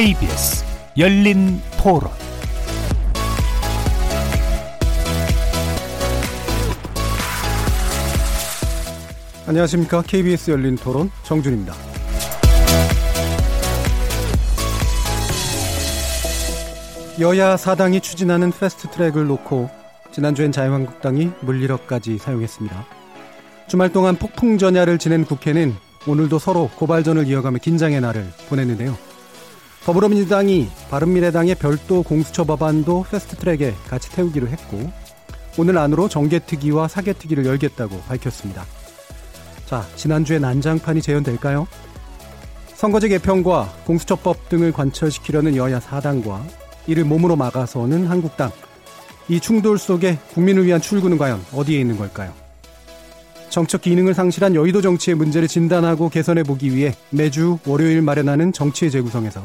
KBS 열린 토론 안녕하십니까. KBS 열린 토론 정준입니다. 여야 사당이 추진하는 패스트 트랙을 놓고 지난주엔 자유한국당이 물리력까지 사용했습니다. 주말 동안 폭풍 전야를 지낸 국회는 오늘도 서로 고발전을 이어가며 긴장의 날을 보냈는데요. 더불어민주당이 바른미래당의 별도 공수처 법안도 패스트트랙에 같이 태우기로 했고 오늘 안으로 정개특위와 사개특위를 열겠다고 밝혔습니다. 자, 지난주에 난장판이 재현될까요? 선거제 개편과 공수처법 등을 관철시키려는 여야 사당과 이를 몸으로 막아서는 한국당. 이 충돌 속에 국민을 위한 출구는 과연 어디에 있는 걸까요? 정책 기능을 상실한 여의도 정치의 문제를 진단하고 개선해 보기 위해 매주 월요일 마련하는 정치의 재구성에서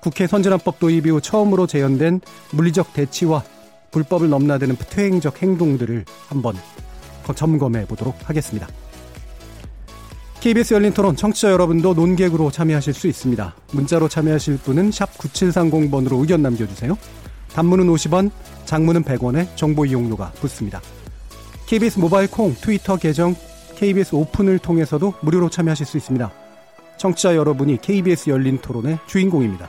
국회 선진화법 도입 이후 처음으로 재현된 물리적 대치와 불법을 넘나드는 퇴행적 행동들을 한번 점검해 보도록 하겠습니다. KBS 열린 토론 청취자 여러분도 논객으로 참여하실 수 있습니다. 문자로 참여하실 분은 9730번으로 의견 남겨주세요. 단문은 50원, 장문은 100원에 정보 이용료가 붙습니다. KBS 모바일 콩, 트위터 계정, KBS 오픈을 통해서도 무료로 참여하실 수 있습니다. 청취자 여러분이 KBS 열린 토론의 주인공입니다.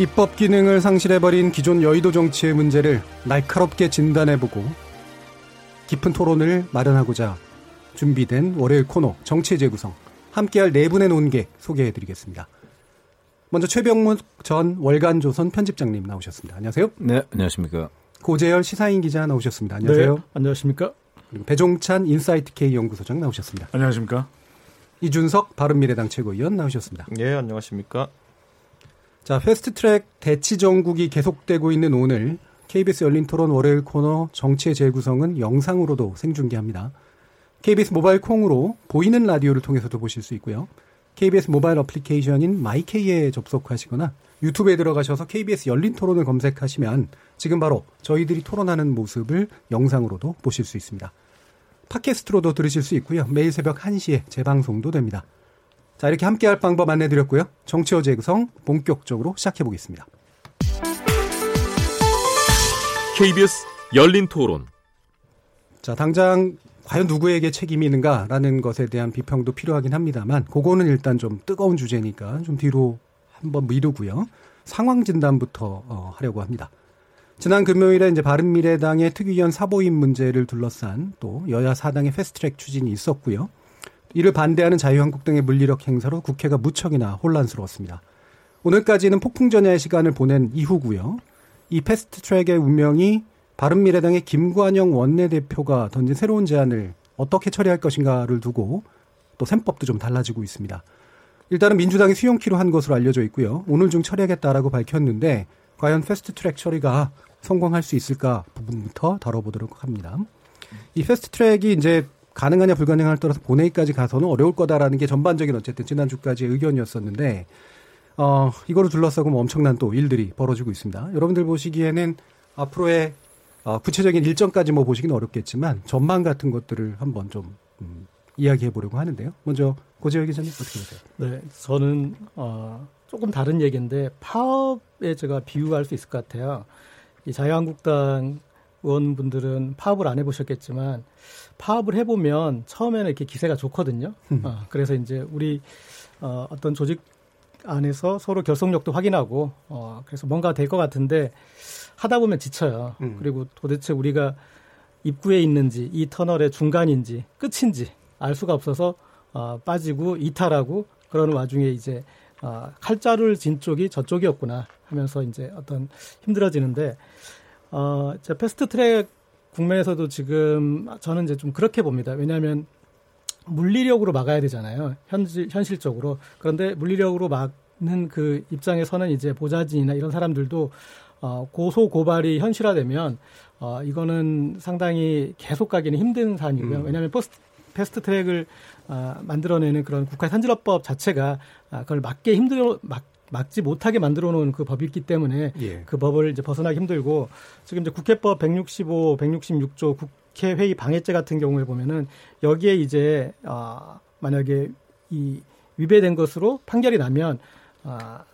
입법 기능을 상실해버린 기존 여의도 정치의 문제를 날카롭게 진단해보고 깊은 토론을 마련하고자 준비된 월요일 코너 정치의 재구성 함께할 네 분의 논객 소개해드리겠습니다. 먼저 최병묵 전 월간조선 편집장님 나오셨습니다. 안녕하세요. 네, 안녕하십니까. 고재열 시사인 기자 나오셨습니다. 안녕하세요. 네, 안녕하십니까. 그리고 배종찬 인사이트 K 연구소장 나오셨습니다. 안녕하십니까. 이준석 바른미래당 최고위원 나오셨습니다. 네, 안녕하십니까. 자, 패스트트랙 대치 정국이 계속되고 있는 오늘 KBS 열린 토론 월요일 코너 정치의 재구성은 영상으로도 생중계합니다. KBS 모바일 콩으로 보이는 라디오를 통해서도 보실 수 있고요. KBS 모바일 어플리케이션인 마이케이에 접속하시거나 유튜브에 들어가셔서 KBS 열린 토론을 검색하시면 지금 바로 저희들이 토론하는 모습을 영상으로도 보실 수 있습니다. 팟캐스트로도 들으실 수 있고요. 매일 새벽 1시에 재방송도 됩니다. 자, 이렇게 함께 할 방법 안내 드렸고요. 정치어 재구성 본격적으로 시작해 보겠습니다. KBS 열린 토론. 자, 당장 과연 누구에게 책임이 있는가라는 것에 대한 비평도 필요하긴 합니다만, 그거는 일단 좀 뜨거운 주제니까 좀 뒤로 한번 미루고요. 상황 진단부터 어, 하려고 합니다. 지난 금요일에 이제 바른미래당의 특위위원 사보임 문제를 둘러싼 또 여야 사당의 패스트트랙 추진이 있었고요. 이를 반대하는 자유한국당의 물리력 행사로 국회가 무척이나 혼란스러웠습니다. 오늘까지는 폭풍전야의 시간을 보낸 이후고요. 이 패스트트랙의 운명이 바른미래당의 김관영 원내대표가 던진 새로운 제안을 어떻게 처리할 것인가를 두고 또 셈법도 좀 달라지고 있습니다. 일단은 민주당이 수용키로 한 것으로 알려져 있고요. 오늘 중 처리하겠다라고 밝혔는데 과연 패스트트랙 처리가 성공할 수 있을까 부분부터 다뤄보도록 합니다. 이 패스트트랙이 이제 가능하냐 불가능하냐를 따라서 본회의까지 가서는 어려울 거다라는 게 전반적인 어쨌든 지난주까지의 의견이었었는데 어, 이거를 둘러싸고 뭐 엄청난 또 일들이 벌어지고 있습니다. 여러분들 보시기에는 앞으로의 어, 구체적인 일정까지 뭐 보시기는 어렵겠지만 전망 같은 것들을 한번 좀 음, 이야기해 보려고 하는데요. 먼저 고재열 기자님 어떻게 보세요? 네, 저는 어, 조금 다른 얘기인데 파업에 제가 비유할 수 있을 것 같아요. 이 자유한국당 의원분들은 파업을 안 해보셨겠지만 파업을 해보면 처음에는 이렇게 기세가 좋거든요. 음. 어, 그래서 이제 우리 어, 어떤 조직 안에서 서로 결속력도 확인하고 어, 그래서 뭔가 될 것 같은데 하다 보면 지쳐요. 음. 그리고 도대체 우리가 입구에 있는지 이 터널의 중간인지 끝인지 알 수가 없어서 어, 빠지고 이탈하고 그러는 와중에 이제 어, 칼자루를 진 쪽이 저쪽이었구나 하면서 이제 어떤 힘들어지는데 어, 제 패스트 트랙 국면에서도 지금 저는 이제 좀 그렇게 봅니다. 왜냐하면 물리력으로 막아야 되잖아요. 현실, 현실적으로. 그런데 물리력으로 막는 그 입장에서는 이제 보좌진이나 이런 사람들도 어, 고소 고발이 현실화되면 어, 이거는 상당히 계속 가기는 힘든 사안이고요. 음. 왜냐하면 포스트, 패스트 트랙을 어, 만들어내는 그런 국회 선진화법 자체가 아, 그걸 막기 힘들어 막 막지 못하게 만들어 놓은 그 법이 있기 때문에 예. 그 법을 이제 벗어나기 힘들고 지금 이제 국회법 165, 166조 국회 회의 방해죄 같은 경우에 보면은 여기에 이제 어 만약에 이 위배된 것으로 판결이 나면 아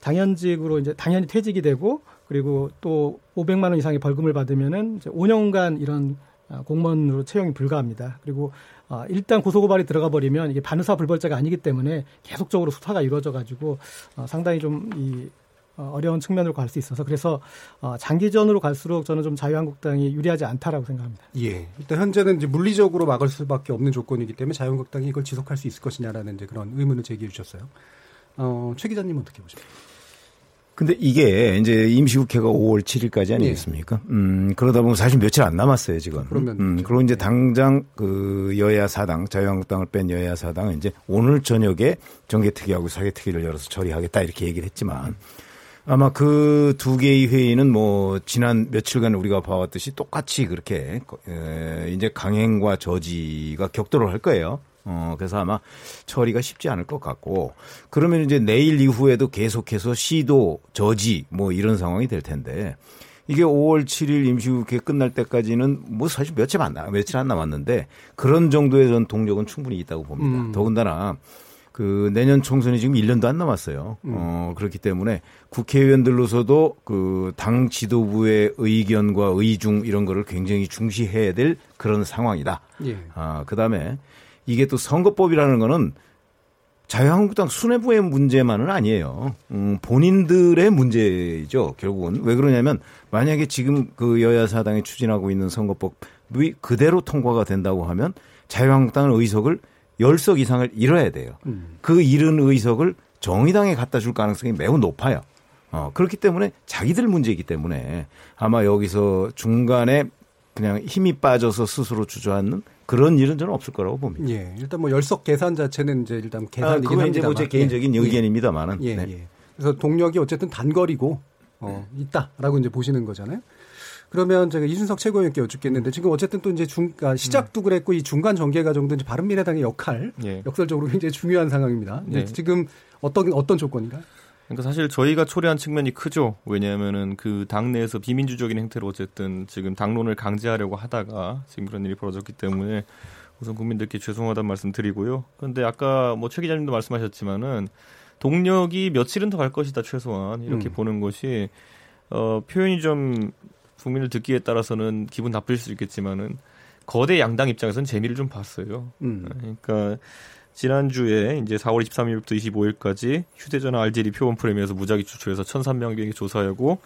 당연직으로 이제 당연히 퇴직이 되고 그리고 또 500만 원 이상의 벌금을 받으면은 이제 5년간 이런 아, 공무원으로 채용이 불가합니다. 그리고 어, 일단 고소고발이 들어가 버리면 이게 반의사 불벌죄가 아니기 때문에 계속적으로 수사가 이루어져 가지고 어, 상당히 좀이 어, 어려운 측면으로 갈 수 있어서 그래서 어, 장기전으로 갈수록 저는 좀 자유한국당이 유리하지 않다라고 생각합니다. 예. 일단 현재는 이제 물리적으로 막을 수밖에 없는 조건이기 때문에 자유한국당이 이걸 지속할 수 있을 것이냐라는 이제 그런 의문을 제기해 주셨어요. 어, 최 기자님 어떻게 보십니까? 근데 이게 이제 임시국회가 5월 7일까지 아니겠습니까? 네. 음, 그러다 보면 사실 며칠 안 남았어요, 지금. 그러면. 음, 그리고 이제 네. 당장 그 여야 사당, 자유한국당을 뺀 여야 사당은 이제 오늘 저녁에 정개특위하고 사개특위를 열어서 처리하겠다 이렇게 얘기를 했지만 아마 그 두 개의 회의는 뭐 지난 며칠간 우리가 봐왔듯이 똑같이 그렇게 이제 강행과 저지가 격돌을 할 거예요. 어, 그래서 아마 처리가 쉽지 않을 것 같고 그러면 이제 내일 이후에도 계속해서 시도 저지 뭐 이런 상황이 될 텐데 이게 5월 7일 임시국회 끝날 때까지는 뭐 사실 며칠 안 나, 며칠 안 남았는데 그런 정도의 전 동력은 충분히 있다고 봅니다. 음. 더군다나 그 내년 총선이 지금 1년도 안 남았어요. 음. 어, 그렇기 때문에 국회의원들로서도 그 당 지도부의 의견과 의중 이런 거를 굉장히 중시해야 될 그런 상황이다. 예. 아, 그 다음에 이게 또 선거법이라는 거는 자유한국당 수뇌부의 문제만은 아니에요. 음, 본인들의 문제죠. 결국은 왜 그러냐면 만약에 지금 그 여야 사당이 추진하고 있는 선거법이 그대로 통과가 된다고 하면 자유한국당은 의석을 10석 이상을 잃어야 돼요. 음. 그 잃은 의석을 정의당에 갖다 줄 가능성이 매우 높아요. 어, 그렇기 때문에 자기들 문제이기 때문에 아마 여기서 중간에 그냥 힘이 빠져서 스스로 주저앉는 그런 일은 저는 없을 거라고 봅니다. 예. 일단 뭐 열석 계산 자체는 이제 일단 계산이긴 아, 그건 이제 뭐제 개인적인 예. 의견입니다만은. 예. 네. 예. 그래서 동력이 어쨌든 단거리고 어, 있다라고 이제 보시는 거잖아요. 그러면 제가 이준석 최고위원께 여쭙겠는데 지금 어쨌든 또 이제 중 아, 시작도 그랬고 이 중간 전개 과정도 이제 바른미래당의 역할 예. 역설적으로 굉장히 중요한 상황입니다. 네. 지금 어떤 어떤 조건인가요? 그러니까 사실 저희가 초래한 측면이 크죠. 왜냐하면은 그 당내에서 비민주적인 행태로 어쨌든 지금 당론을 강제하려고 하다가 지금 그런 일이 벌어졌기 때문에 우선 국민들께 죄송하다는 말씀 드리고요. 그런데 아까 뭐 최 기자님도 말씀하셨지만은 동력이 며칠은 더 갈 것이다 최소한 이렇게 음. 보는 것이 어 표현이 좀 국민을 듣기에 따라서는 기분 나쁠 수 있겠지만은 거대 양당 입장에서는 재미를 좀 봤어요. 음. 그러니까 지난주에 이제 4월 23일부터 25일까지 휴대전화 RGD 표본 프레임에서 무작위 추출해서 1,300명에게 조사하고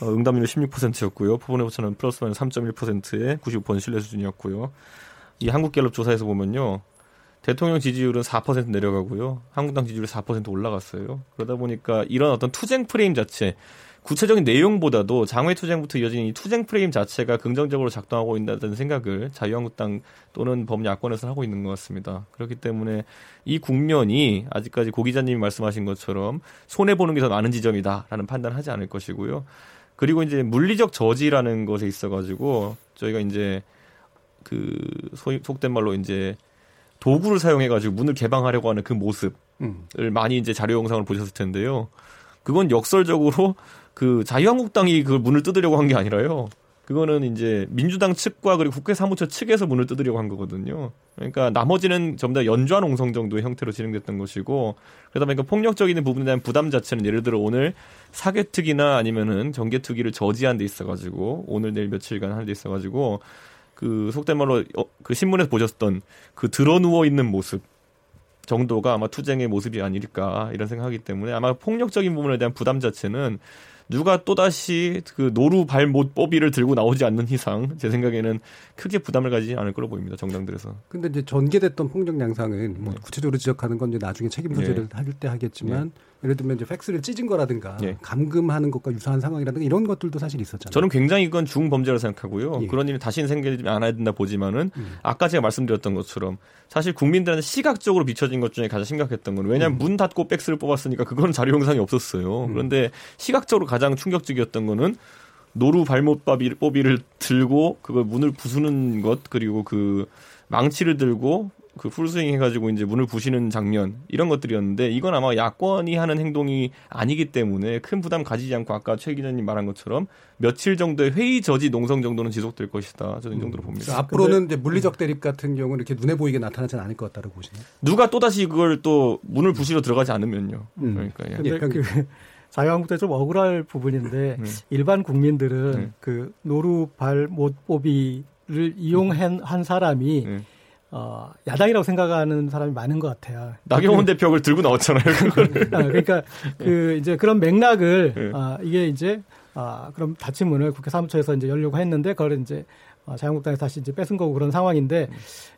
어, 응답률 16%였고요. 표본 오차는 플러스 마이너스 3.1%의 99% 신뢰 수준이었고요. 이 한국갤럽 조사에서 보면요. 대통령 지지율은 4% 내려가고요. 한국당 지지율이 4% 올라갔어요. 그러다 보니까 이런 어떤 투쟁 프레임 자체 구체적인 내용보다도 장외 투쟁부터 이어진 이 투쟁 프레임 자체가 긍정적으로 작동하고 있다는 생각을 자유한국당 또는 범야권에서 하고 있는 것 같습니다. 그렇기 때문에 이 국면이 아직까지 고 기자님이 말씀하신 것처럼 손해 보는 게 더 많은 지점이다라는 판단하지 않을 것이고요. 그리고 이제 물리적 저지라는 것에 있어가지고 저희가 이제 그 소위 속된 말로 이제 도구를 사용해가지고 문을 개방하려고 하는 그 모습을 음. 많이 이제 자료 영상을 보셨을 텐데요. 그건 역설적으로 그 자유한국당이 그 문을 뜯으려고 한 게 아니라요. 그거는 이제 민주당 측과 그리고 국회 사무처 측에서 문을 뜯으려고 한 거거든요. 그러니까 나머지는 전부 다 연좌 농성 정도의 형태로 진행됐던 것이고 그러다 보니까 폭력적인 부분에 대한 부담 자체는 예를 들어 오늘 사개특위나 아니면은 정개특위를 저지한 데 있어가지고 오늘 내일 며칠간 한 데 있어가지고 그 속된 말로 어, 그 신문에서 보셨던 그 드러 누워 있는 모습 정도가 아마 투쟁의 모습이 아닐까 이런 생각하기 때문에 아마 폭력적인 부분에 대한 부담 자체는 누가 또다시 그 노루 발못 뽀비를 들고 나오지 않는 이상 제 생각에는 크게 부담을 가지지 않을 거로 보입니다. 정당들에서. 근데 이제 전개됐던 폭력 양상은 뭐 네. 구체적으로 지적하는 건 이제 나중에 책임 소재를 네. 할때 하겠지만 네. 예를 들면 이제 팩스를 찢은 거라든가 예. 감금하는 것과 유사한 상황이라든가 이런 것들도 사실 있었잖아요. 저는 굉장히 이건 중범죄라 생각하고요. 예. 그런 일이 다시는 생기지 않아야 된다 보지만은 음. 아까 제가 말씀드렸던 것처럼 사실 국민들한테 시각적으로 비춰진 것 중에 가장 심각했던 건 왜냐하면 음. 문 닫고 팩스를 뽑았으니까 그건 자료 영상이 없었어요. 음. 그런데 시각적으로 가장 충격적이었던 거는 노루 발못 뽀비를 들고 그걸 문을 부수는 것 그리고 그 망치를 들고 그 풀스윙 해가지고 이제 문을 부시는 장면 이런 것들이었는데 이건 아마 야권이 하는 행동이 아니기 때문에 큰 부담 가지지 않고 아까 최 기자님 말한 것처럼 며칠 정도의 회의 저지 농성 정도는 지속될 것이다. 저는 이 정도로 봅니다. 앞으로는 이제 물리적 대립 같은 경우는 이렇게 눈에 보이게 나타나지는 않을 것 같다고 보시나요? 누가 또 다시 그걸 또 문을 부시러 들어가지 않으면요. 음. 그러니까 예. 그, 자유한국당 좀 억울할 부분인데 네. 일반 국민들은 네. 그 노루 발못 뽑이를 이용한 한 사람이 네. 어, 야당이라고 생각하는 사람이 많은 것 같아요. 나경원 그, 대표를 들고 나왔잖아요. 아, 그러니까 그 이제 그런 맥락을 네. 아, 이게 이제 아, 그럼 닫힌 문을 국회 사무처에서 이제 열려고 했는데 그걸 이제 어, 자유한국당에서 다시 이제 뺏은 거고 그런 상황인데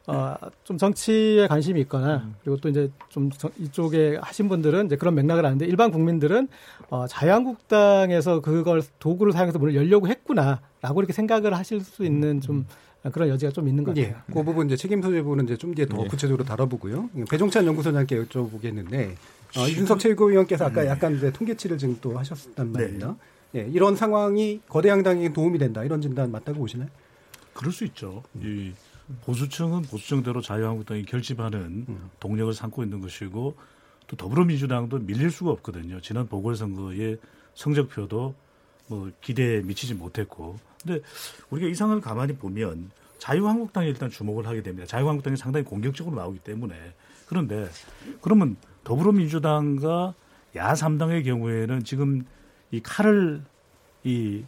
어, 좀 정치에 관심이 있거나 그리고 또 이제 좀 이쪽에 하신 분들은 이제 그런 맥락을 아는데 일반 국민들은 어, 자유한국당에서 그걸 도구를 사용해서 문을 열려고 했구나라고 이렇게 생각을 하실 수 있는 좀 그런 여지가 좀 있는 것 같아요. 예, 그 부분 이제 책임 소재부는 이제 좀 뒤에 더 예. 구체적으로 다뤄보고요. 배종찬 연구소장께 여쭤보겠는데 어, 이준석 최고위원께서 아까 약간 이제 통계치를 지금 또 하셨단 네. 말입니다. 네. 예, 이런 상황이 거대 양당에 도움이 된다 이런 진단 맞다고 보시나요? 그럴 수 있죠. 이 보수층은 보수층대로 자유한국당이 결집하는 음. 동력을 삼고 있는 것이고 또 더불어민주당도 밀릴 수가 없거든요. 지난 보궐선거의 성적표도 뭐 기대에 미치지 못했고 근데 우리가 이 상황을 가만히 보면 자유한국당에 일단 주목을 하게 됩니다. 자유한국당이 상당히 공격적으로 나오기 때문에 그런데 그러면 더불어민주당과 야3당의 경우에는 지금 이 칼을 이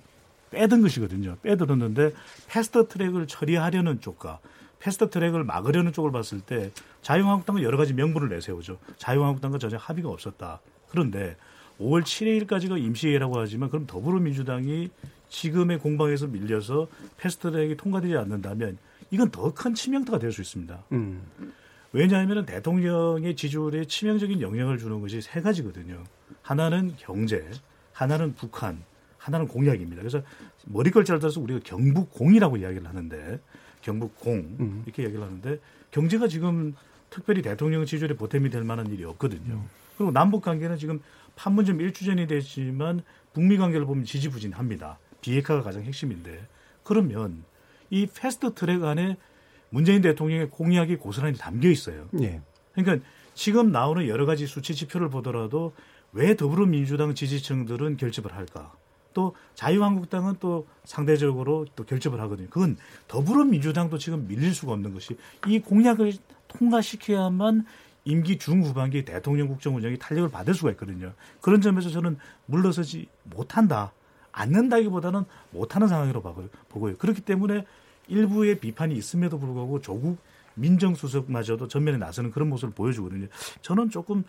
빼든 것이거든요. 빼들었는데 패스트 트랙을 처리하려는 쪽과 패스트 트랙을 막으려는 쪽을 봤을 때 자유한국당은 여러 가지 명분을 내세우죠. 자유한국당과 전혀 합의가 없었다. 그런데 5월 7일까지가 임시회라고 하지만 그럼 더불어민주당이 지금의 공방에서 밀려서 패스트트랙이 통과되지 않는다면 이건 더 큰 치명타가 될 수 있습니다. 음. 왜냐하면 대통령의 지지율에 치명적인 영향을 주는 것이 세 가지거든요. 하나는 경제, 하나는 북한, 하나는 공약입니다. 그래서 머리글자를 따라서 우리가 경북공이라고 이야기를 하는데 경북공 음. 이렇게 이야기를 하는데 경제가 지금 특별히 대통령 지지율에 보탬이 될 만한 일이 없거든요. 음. 그리고 남북 관계는 지금 판문점 일주전이 됐지만 북미 관계를 보면 지지부진합니다. 비핵화가 가장 핵심인데 그러면 이 패스트 트랙 안에 문재인 대통령의 공약이 고스란히 담겨 있어요. 예. 그러니까 지금 나오는 여러 가지 수치 지표를 보더라도 왜 더불어민주당 지지층들은 결집을 할까? 또 자유한국당은 또 상대적으로 또 결집을 하거든요. 그건 더불어민주당도 지금 밀릴 수가 없는 것이 이 공약을 통과시켜야만 임기 중후반기 대통령 국정 운영이 탄력을 받을 수가 있거든요. 그런 점에서 저는 물러서지 못한다. 않는다기보다는 못하는 상황으로 보고요. 그렇기 때문에 일부의 비판이 있음에도 불구하고 조국 민정수석마저도 전면에 나서는 그런 모습을 보여주거든요. 저는 조금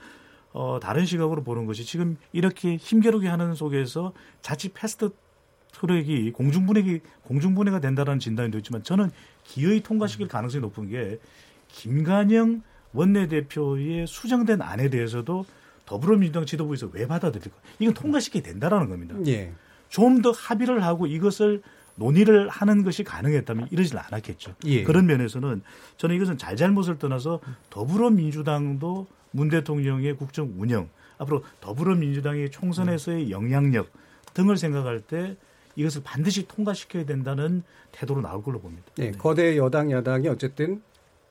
어, 다른 시각으로 보는 것이 지금 이렇게 힘겨루게 하는 속에서 자칫 패스트 트랙이 공중분해기 공중분해가 된다는 진단도 있지만 저는 기어이 통과시킬 가능성이 높은 게 김관영 원내대표의 수정된 안에 대해서도 더불어민주당 지도부에서 왜 받아들일까? 이건 통과시키게 된다라는 겁니다. 예. 좀 더 합의를 하고 이것을 논의를 하는 것이 가능했다면 이러질 않았겠죠. 예. 그런 면에서는 저는 이것은 잘잘못을 떠나서 더불어민주당도 문 대통령의 국정 운영, 앞으로 더불어민주당의 총선에서의 영향력 등을 생각할 때 이것을 반드시 통과시켜야 된다는 태도로 나올 걸로 봅니다. 네, 거대 여당 야당이 어쨌든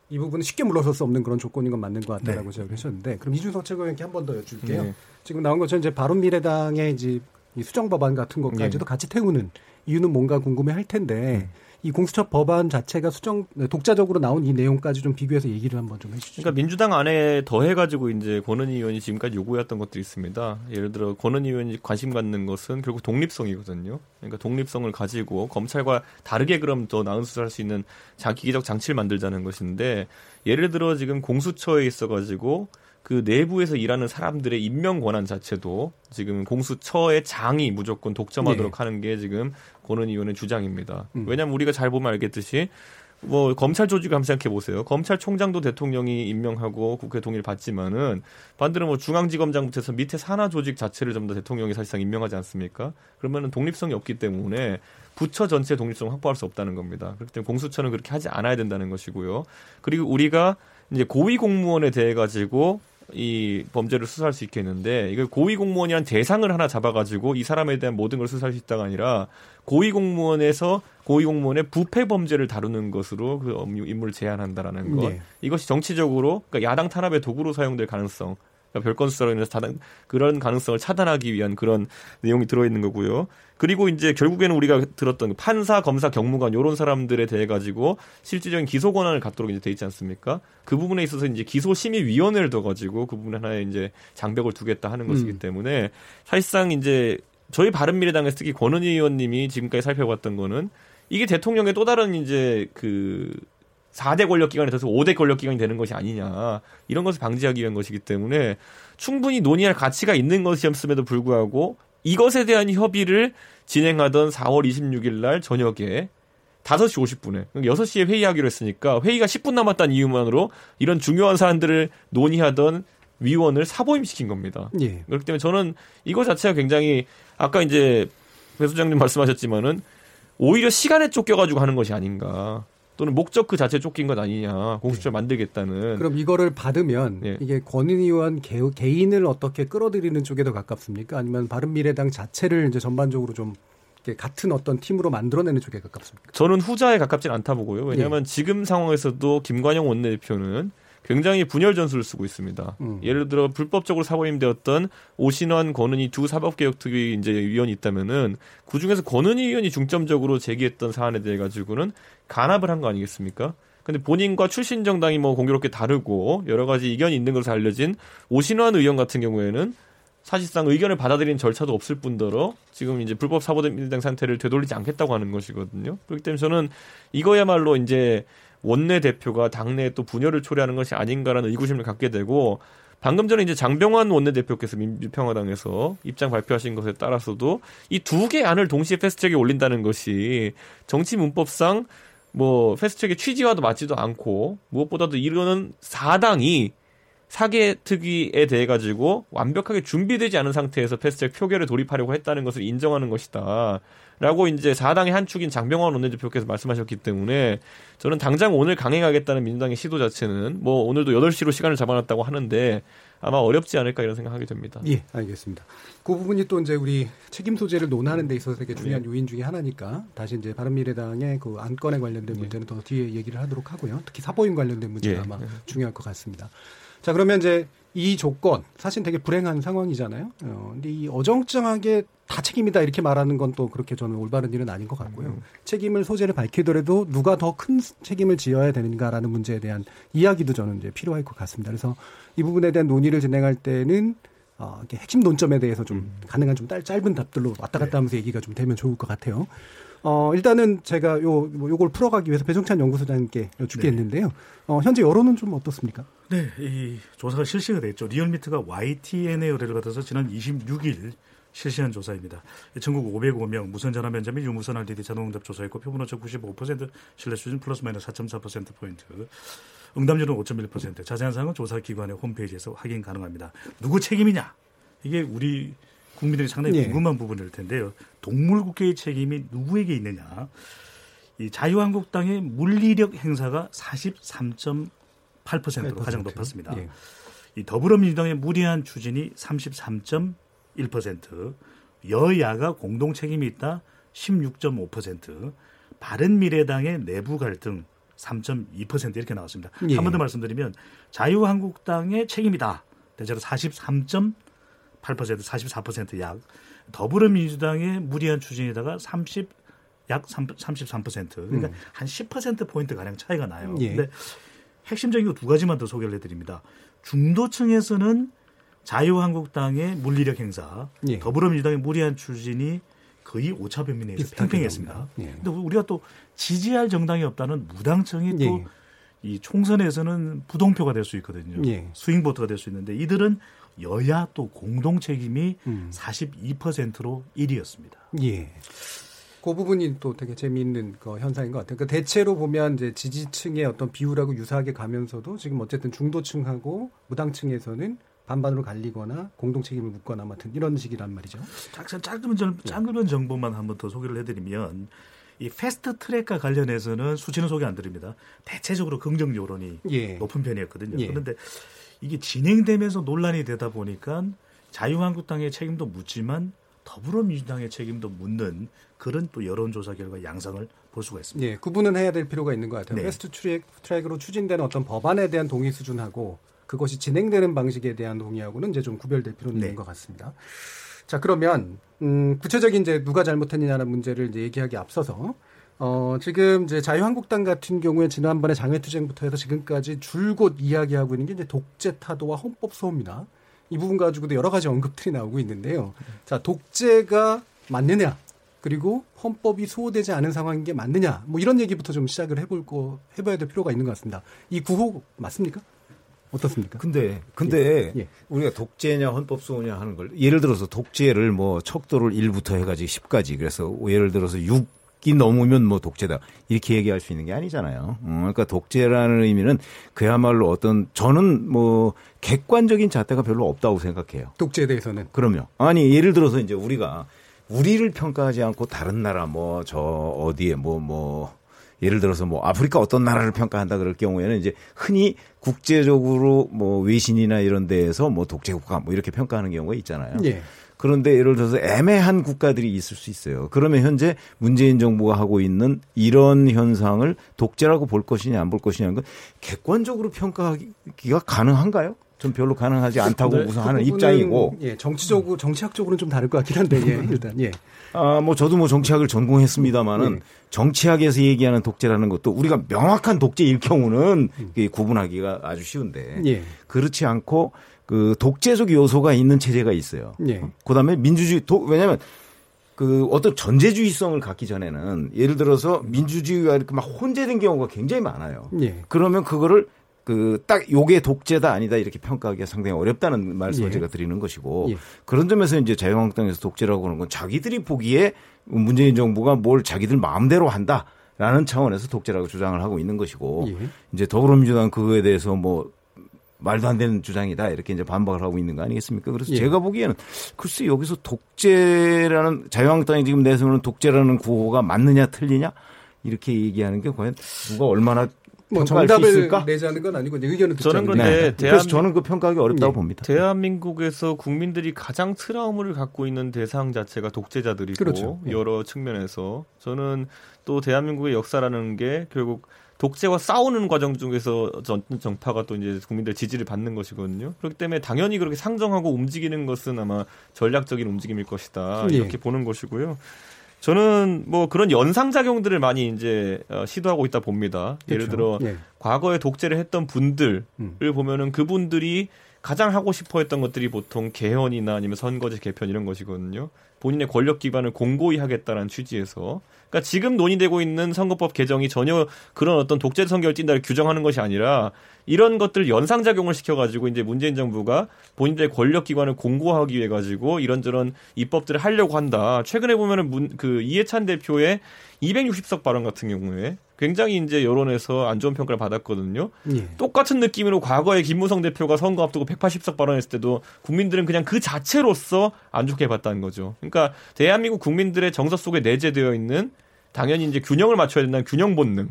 이 부분은 쉽게 물러설 수 없는 그런 조건인 건 맞는 것 같다라고 네. 지적하셨는데 그럼 이준석 최고위원께 한 번 더 여쭐게요. 네. 지금 나온 것처럼 이제 바른미래당의 이제 이 수정 법안 같은 것까지도 네. 같이 태우는 이유는 뭔가 궁금해 할 텐데 음. 이 공수처 법안 자체가 수정 독자적으로 나온 이 내용까지 좀 비교해서 얘기를 한번 좀 해주시죠. 그러니까 민주당 안에 더해가지고 이제 권은희 의원이 지금까지 요구했던 것들이 있습니다. 예를 들어 권은희 의원이 관심 갖는 것은 결국 독립성이거든요. 그러니까 독립성을 가지고 검찰과 다르게 그럼 더 나은 수사를 할수 있는 자기기적 장치를 만들자는 것인데 예를 들어 지금 공수처에 있어가지고 그 내부에서 일하는 사람들의 임명 권한 자체도 지금 공수처의 장이 무조건 독점하도록 네. 하는 게 지금 권은 의원의 주장입니다. 음. 왜냐하면 우리가 잘 보면 알겠듯이 뭐 검찰 조직을 한번 생각해 보세요. 검찰총장도 대통령이 임명하고 국회 동의를 받지만은 반대로 뭐 중앙지검장부터 해서 밑에 산하 조직 자체를 전부 다 대통령이 사실상 임명하지 않습니까? 그러면은 독립성이 없기 때문에 부처 전체 독립성을 확보할 수 없다는 겁니다. 그렇기 때문에 공수처는 그렇게 하지 않아야 된다는 것이고요. 그리고 우리가 이제 고위 공무원에 대해 가지고 이 범죄를 수사할 수 있겠는데 이걸 고위 공무원이란 대상을 하나 잡아가지고 이 사람에 대한 모든 걸 수사할 수 있다가 아니라 고위 공무원에서 고위 공무원의 부패 범죄를 다루는 것으로 그 임무를 제한한다라는 것 네. 이것이 정치적으로 그러니까 야당 탄압의 도구로 사용될 가능성 별 건 수사로 인해서 다른 그런 가능성을 차단하기 위한 그런 내용이 들어있는 거고요. 그리고 이제 결국에는 우리가 들었던 판사, 검사, 경무관 요런 사람들에 대해 가지고 실질적인 기소 권한을 갖도록 이제 돼 있지 않습니까? 그 부분에 있어서 이제 기소 심의 위원회를 둬 가지고 그 부분에 하나의 이제 장벽을 두겠다 하는 것이기 음. 때문에 사실상 이제 저희 바른미래당에서 특히 권은희 의원님이 지금까지 살펴봤던 거는 이게 대통령의 또 다른 이제 그 4대 권력기관이 돼서 5대 권력기관이 되는 것이 아니냐. 이런 것을 방지하기 위한 것이기 때문에 충분히 논의할 가치가 있는 것이었음에도 불구하고 이것에 대한 협의를 진행하던 4월 26일 날 저녁에 5시 50분에 6시에 회의하기로 했으니까 회의가 10분 남았다는 이유만으로 이런 중요한 사안들을 논의하던 위원을 사보임시킨 겁니다. 예. 그렇기 때문에 저는 이거 자체가 굉장히 아까 이제 배 소장님 말씀하셨지만은 오히려 시간에 쫓겨가지고 하는 것이 아닌가. 또는 목적 그 자체 쫓긴 것 아니냐 공수처를 네. 만들겠다는 그럼 이거를 받으면 네. 이게 권은희 의원 개, 개인을 어떻게 끌어들이는 쪽에 더 가깝습니까 아니면 바른미래당 자체를 이제 전반적으로 좀 같은 어떤 팀으로 만들어내는 쪽에 가깝습니까? 저는 후자에 가깝진 않다 보고요. 왜냐하면 네. 지금 상황에서도 김관영 원내대표는 굉장히 분열 전술을 쓰고 있습니다. 음. 예를 들어 불법적으로 사보임되었던 오신원, 권은희 두 사법개혁특위 이제 위원이 있다면은 그 중에서 권은희 의원이 중점적으로 제기했던 사안에 대해 가지고는 간합을 한 거 아니겠습니까? 근데 본인과 출신 정당이 뭐 공교롭게 다르고 여러 가지 이견이 있는 것으로 알려진 오신원 의원 같은 경우에는 사실상 의견을 받아들이는 절차도 없을 뿐더러 지금 이제 불법 사보임된 상태를 되돌리지 않겠다고 하는 것이거든요. 그렇기 때문에 저는 이거야말로 이제 원내 대표가 당내에 또 분열을 초래하는 것이 아닌가라는 의구심을 갖게 되고 방금 전에 이제 장병환 원내대표께서 민주평화당에서 입장 발표하신 것에 따라서도 이 두 개 안을 동시에 패스트트랙에 올린다는 것이 정치 문법상 뭐 패스트트랙의 취지와도 맞지도 않고 무엇보다도 이거는 사당이 사개 특위에 대해 가지고 완벽하게 준비되지 않은 상태에서 패스트트랙 표결에 돌입하려고 했다는 것을 인정하는 것이다. 라고 이제 사당의 한 축인 장병환 원내대표께서 말씀하셨기 때문에 저는 당장 오늘 강행하겠다는 민주당의 시도 자체는 뭐 오늘도 8시로 시간을 잡아놨다고 하는데 아마 어렵지 않을까 이런 생각하게 됩니다. 예, 알겠습니다. 그 부분이 또 이제 우리 책임 소재를 논하는 데 있어서 되게 중요한 네. 요인 중에 하나니까 다시 이제 바른미래당의 그 안건에 관련된 네. 문제는 더 뒤에 얘기를 하도록 하고요. 특히 사보임 관련된 문제가 예. 아마 중요할 것 같습니다. 자, 그러면 이제 이 조건 사실 되게 불행한 상황이잖아요. 어, 근데 이 어정쩡하게 다 책임이다 이렇게 말하는 건 또 그렇게 저는 올바른 일은 아닌 것 같고요. 음. 책임을 소재를 밝히더라도 누가 더 큰 책임을 지어야 되는가라는 문제에 대한 이야기도 저는 이제 필요할 것 같습니다. 그래서 이 부분에 대한 논의를 진행할 때는 어, 핵심 논점에 대해서 좀 음. 가능한 좀 짧은 답들로 왔다 갔다 네. 하면서 얘기가 좀 되면 좋을 것 같아요. 어, 일단은 제가 요, 뭐 요걸 풀어가기 위해서 배종찬 연구소장님께 여쭙겠는데요. 네. 어, 현재 여론은 좀 어떻습니까? 네, 이 조사가 실시가 됐죠. 리얼미터가 YTN의 의뢰를 받아서 지난 26일 실시한 조사입니다. 전국 505명 무선 전화 면접 및 유무선 RDD 자동응답 조사했고 표본 오차 95% 신뢰 수준 플러스 마이너스 4.4% 포인트. 응답률은 5.1%. 자세한 사항은 조사 기관의 홈페이지에서 확인 가능합니다. 누구 책임이냐? 이게 우리 국민들이 상당히 예. 궁금한 부분일 텐데요. 동물국회의 책임이 누구에게 있느냐? 이 자유한국당의 물리력 행사가 43.8%로 가장 높았습니다. 예. 이 더불어민주당의 무리한 추진이 33.1%, 여야가 공동 책임이 있다 16.5%, 바른미래당의 내부 갈등 3.2% 이렇게 나왔습니다. 예. 한번 더 말씀드리면 자유한국당의 책임이다. 대체로 43. 8% 44%약 더불어민주당의 무리한 추진에다가 30약33% 그러니까 음. 한 10% 포인트 가량 차이가 나요. 예. 근데 핵심적인 거 두 가지만 더 소개를 해드립니다. 중도층에서는 자유한국당의 물리력 행사, 예. 더불어민주당의 무리한 추진이 거의 오차범위 내에서 팽팽했습니다. 예. 근데 우리가 또 지지할 정당이 없다는 무당층이 또 예. 이 총선에서는 부동표가 될 수 있거든요. 예. 스윙보트가 될 수 있는데 이들은 여야 또 공동 책임이 음. 42%로 1위였습니다. 예. 그 부분이 또 되게 재미있는 그 현상인 것 같아요. 그러니까 대체로 보면 이제 지지층의 어떤 비율하고 유사하게 가면서도 지금 어쨌든 중도층하고 무당층에서는 반반으로 갈리거나 공동 책임을 묻거나 같은 이런 식이란 말이죠. 짧은 짧은, 짧은 정보만 한번 더 소개를 해드리면 이 패스트 트랙과 관련해서는 수치는 소개 안 드립니다. 대체적으로 긍정 여론이 예. 높은 편이었거든요. 예. 그런데 이게 진행되면서 논란이 되다 보니까 자유한국당의 책임도 묻지만 더불어민주당의 책임도 묻는 그런 또 여론조사 결과 양상을 볼 수가 있습니다. 예, 구분은 해야 될 필요가 있는 것 같아요. 네. 트랙, 트랙으로 추진되는 어떤 법안에 대한 동의 수준하고 그것이 진행되는 방식에 대한 동의하고는 이제 좀 구별될 필요는 네. 있는 것 같습니다. 자, 그러면 음, 구체적인 이제 누가 잘못했느냐는 문제를 이제 얘기하기 앞서서 어, 지금 이제 자유한국당 같은 경우에 지난번에 장외투쟁부터 해서 지금까지 줄곧 이야기하고 있는 게 이제 독재 타도와 헌법 소호입니다. 이 부분 가지고도 여러 가지 언급들이 나오고 있는데요. 자, 독재가 맞느냐? 그리고 헌법이 수호되지 않은 상황인 게 맞느냐? 뭐 이런 얘기부터 좀 시작을 해볼 거, 해봐야 될 필요가 있는 것 같습니다. 이 구호 맞습니까? 어떻습니까? 근데 근데 예, 예. 우리가 독재냐 헌법 수호냐 하는 걸 예를 들어서 독재를 뭐 척도를 1부터 해가지고 10까지 그래서 예를 들어서 6 이 넘으면 뭐 독재다 이렇게 얘기할 수 있는 게 아니잖아요. 음, 그러니까 독재라는 의미는 그야말로 어떤 저는 뭐 객관적인 잣대가 별로 없다고 생각해요. 독재에 대해서는 그럼요. 아니 예를 들어서 이제 우리가 우리를 평가하지 않고 다른 나라 뭐 저 어디에 뭐뭐 뭐 예를 들어서 뭐 아프리카 어떤 나라를 평가한다 그럴 경우에는 이제 흔히 국제적으로 뭐 외신이나 이런 데에서 뭐 독재국가 뭐 이렇게 평가하는 경우가 있잖아요. 예. 그런데 예를 들어서 애매한 국가들이 있을 수 있어요. 그러면 현재 문재인 정부가 하고 있는 이런 현상을 독재라고 볼 것이냐 안 볼 것이냐는 건 객관적으로 평가하기가 가능한가요? 좀 별로 가능하지 않다고 네, 우선 하는 입장이고. 예, 정치적으로 정치학적으로는 좀 다를 것 같긴 한데 예, 일단 예. 아, 뭐 저도 뭐 정치학을 전공했습니다마는 예. 정치학에서 얘기하는 독재라는 것도 우리가 명확한 독재일 경우는 음. 구분하기가 아주 쉬운데 예. 그렇지 않고 그 독재적 요소가 있는 체제가 있어요. 예. 그다음에 민주주의 도, 왜냐하면 그 어떤 전제주의성을 갖기 전에는 예를 들어서 민주주의와 이렇게 막 혼재된 경우가 굉장히 많아요. 예. 그러면 그거를 그 딱 요게 독재다 아니다 이렇게 평가하기가 상당히 어렵다는 말씀을 예. 제가 드리는 것이고 예. 그런 점에서 이제 자유한국당에서 독재라고 하는 건 자기들이 보기에 문재인 정부가 뭘 자기들 마음대로 한다 라는 차원에서 독재라고 주장을 하고 있는 것이고 예. 이제 더불어민주당 그거에 대해서 뭐 말도 안 되는 주장이다 이렇게 이제 반박을 하고 있는 거 아니겠습니까? 그래서 예. 제가 보기에는 글쎄 여기서 독재라는 자유한국당이 지금 내세우는 독재라는 구호가 맞느냐 틀리냐 이렇게 얘기하는 게 과연 누가 얼마나 뭐 정답을 내자는 건 아니고 의견을 저는 그런데 네. 그래서 저는 그 평가하기 어렵다고 네. 봅니다. 대한민국에서 국민들이 가장 트라우마를 갖고 있는 대상 자체가 독재자들이고 그렇죠. 네. 여러 측면에서 저는 또 대한민국의 역사라는 게 결국 독재와 싸우는 과정 중에서 전 정파가 또 이제 국민들 지지를 받는 것이거든요. 그렇기 때문에 당연히 그렇게 상정하고 움직이는 것은 아마 전략적인 움직임일 것이다 예. 이렇게 보는 것이고요. 저는 뭐 그런 연상작용들을 많이 이제 어, 시도하고 있다 봅니다. 그렇죠. 예를 들어 예. 과거에 독재를 했던 분들을 음. 보면은 그분들이 가장 하고 싶어 했던 것들이 보통 개헌이나 아니면 선거제 개편 이런 것이거든요. 본인의 권력 기반을 공고히 하겠다는 취지에서 그러니까 지금 논의되고 있는 선거법 개정이 전혀 그런 어떤 독재 선결 찐다를 규정하는 것이 아니라 이런 것들 연상작용을 시켜가지고 이제 문재인 정부가 본인들의 권력 기관을 공고하기 위해 가지고 이런저런 입법들을 하려고 한다. 최근에 보면은 문, 그 이해찬 대표의 260석 발언 같은 경우에 굉장히 이제 여론에서 안 좋은 평가를 받았거든요. 예. 똑같은 느낌으로 과거에 김무성 대표가 선거 앞두고 180석 발언했을 때도 국민들은 그냥 그 자체로서 안 좋게 봤다는 거죠. 그러니까 대한민국 국민들의 정서 속에 내재되어 있는 당연히 이제 균형을 맞춰야 된다는 균형 본능.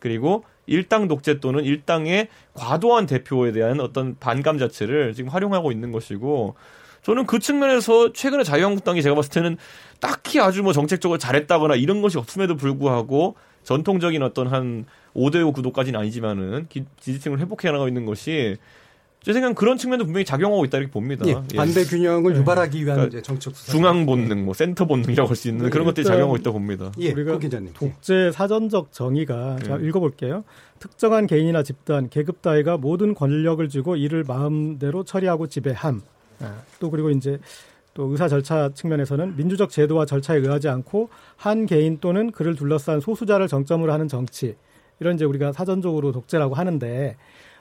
그리고 일당 독재 또는 일당의 과도한 대표에 대한 어떤 반감 자체를 지금 활용하고 있는 것이고 저는 그 측면에서 최근에 자유한국당이 제가 봤을 때는 딱히 아주 뭐 정책적으로 잘했다거나 이런 것이 없음에도 불구하고 전통적인 어떤 한 5대5 구도까지는 아니지만은 지지층을 회복해 나가고 있는 것이 제 생각엔 그런 측면도 분명히 작용하고 있다 이렇게 봅니다. 예, 예. 반대 균형을 예. 유발하기 위한 그러니까 정책 수사. 중앙 본능, 뭐 센터 본능이라고 할 수 있는 그런 것들이 작용하고 있다 봅니다. 예, 우리가 독재 사전적 정의가 자 예. 읽어볼게요. 특정한 개인이나 집단, 계급 따위가 모든 권력을 쥐고 이를 마음대로 처리하고 지배함. 아, 또 그리고 이제 또 의사 절차 측면에서는 민주적 제도와 절차에 의하지 않고 한 개인 또는 그를 둘러싼 소수자를 정점으로 하는 정치. 이런 이제 우리가 사전적으로 독재라고 하는데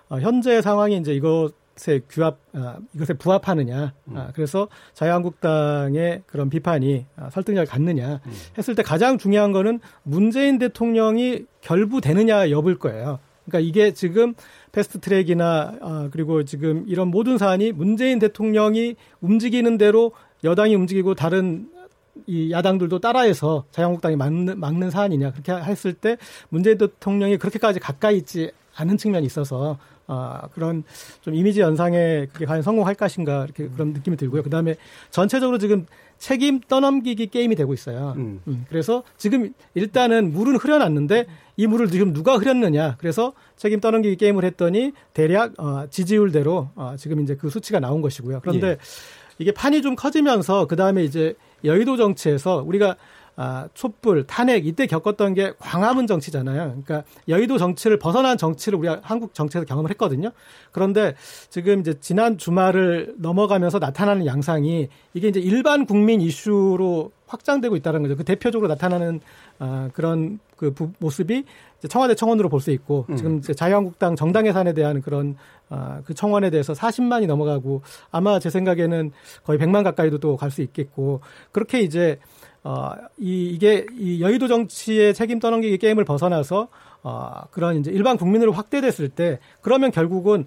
어, 현재 상황이 이제 이것에 규합 아, 이것에 부합하느냐 음. 아, 그래서 자유한국당의 그런 비판이 아, 설득력을 갖느냐 음. 했을 때 가장 중요한 거는 문재인 대통령이 결부되느냐 여부일 거예요. 그러니까 이게 지금 패스트 트랙이나 아, 그리고 지금 이런 모든 사안이 문재인 대통령이 움직이는 대로 여당이 움직이고 다른 이 야당들도 따라해서 자유한국당이 막는, 막는 사안이냐 그렇게 했을 때 문재인 대통령이 그렇게까지 가까이 있지 않은 측면이 있어서 아, 그런 좀 이미지 연상에 그게 과연 성공할 것인가 이렇게 그런 느낌이 들고요. 그 다음에 전체적으로 지금 책임 떠넘기기 게임이 되고 있어요. 음. 음. 그래서 지금 일단은 물은 흐려놨는데 이 물을 지금 누가 흐렸느냐. 그래서 책임 떠넘기기 게임을 했더니 대략 어, 지지율대로 어, 지금 이제 그 수치가 나온 것이고요. 그런데 예. 이게 판이 좀 커지면서 그 다음에 이제 여의도 정치에서 우리가 아, 촛불, 탄핵 이때 겪었던 게 광화문 정치잖아요. 그러니까 여의도 정치를 벗어난 정치를 우리가 한국 정치에서 경험을 했거든요. 그런데 지금 이제 지난 주말을 넘어가면서 나타나는 양상이 이게 이제 일반 국민 이슈로 확장되고 있다는 거죠. 그 대표적으로 나타나는 아, 그런 그 부, 모습이 청와대 청원으로 볼 수 있고 음. 지금 자유한국당 정당 예산에 대한 그런 아, 그 청원에 대해서 40만이 넘어가고 아마 제 생각에는 거의 100만 가까이도 또 갈 수 있겠고 그렇게 이제 어, 이, 이게 이 여의도 정치의 책임 떠넘기기 게임을 벗어나서 어, 그런 이제 일반 국민으로 확대됐을 때 그러면 결국은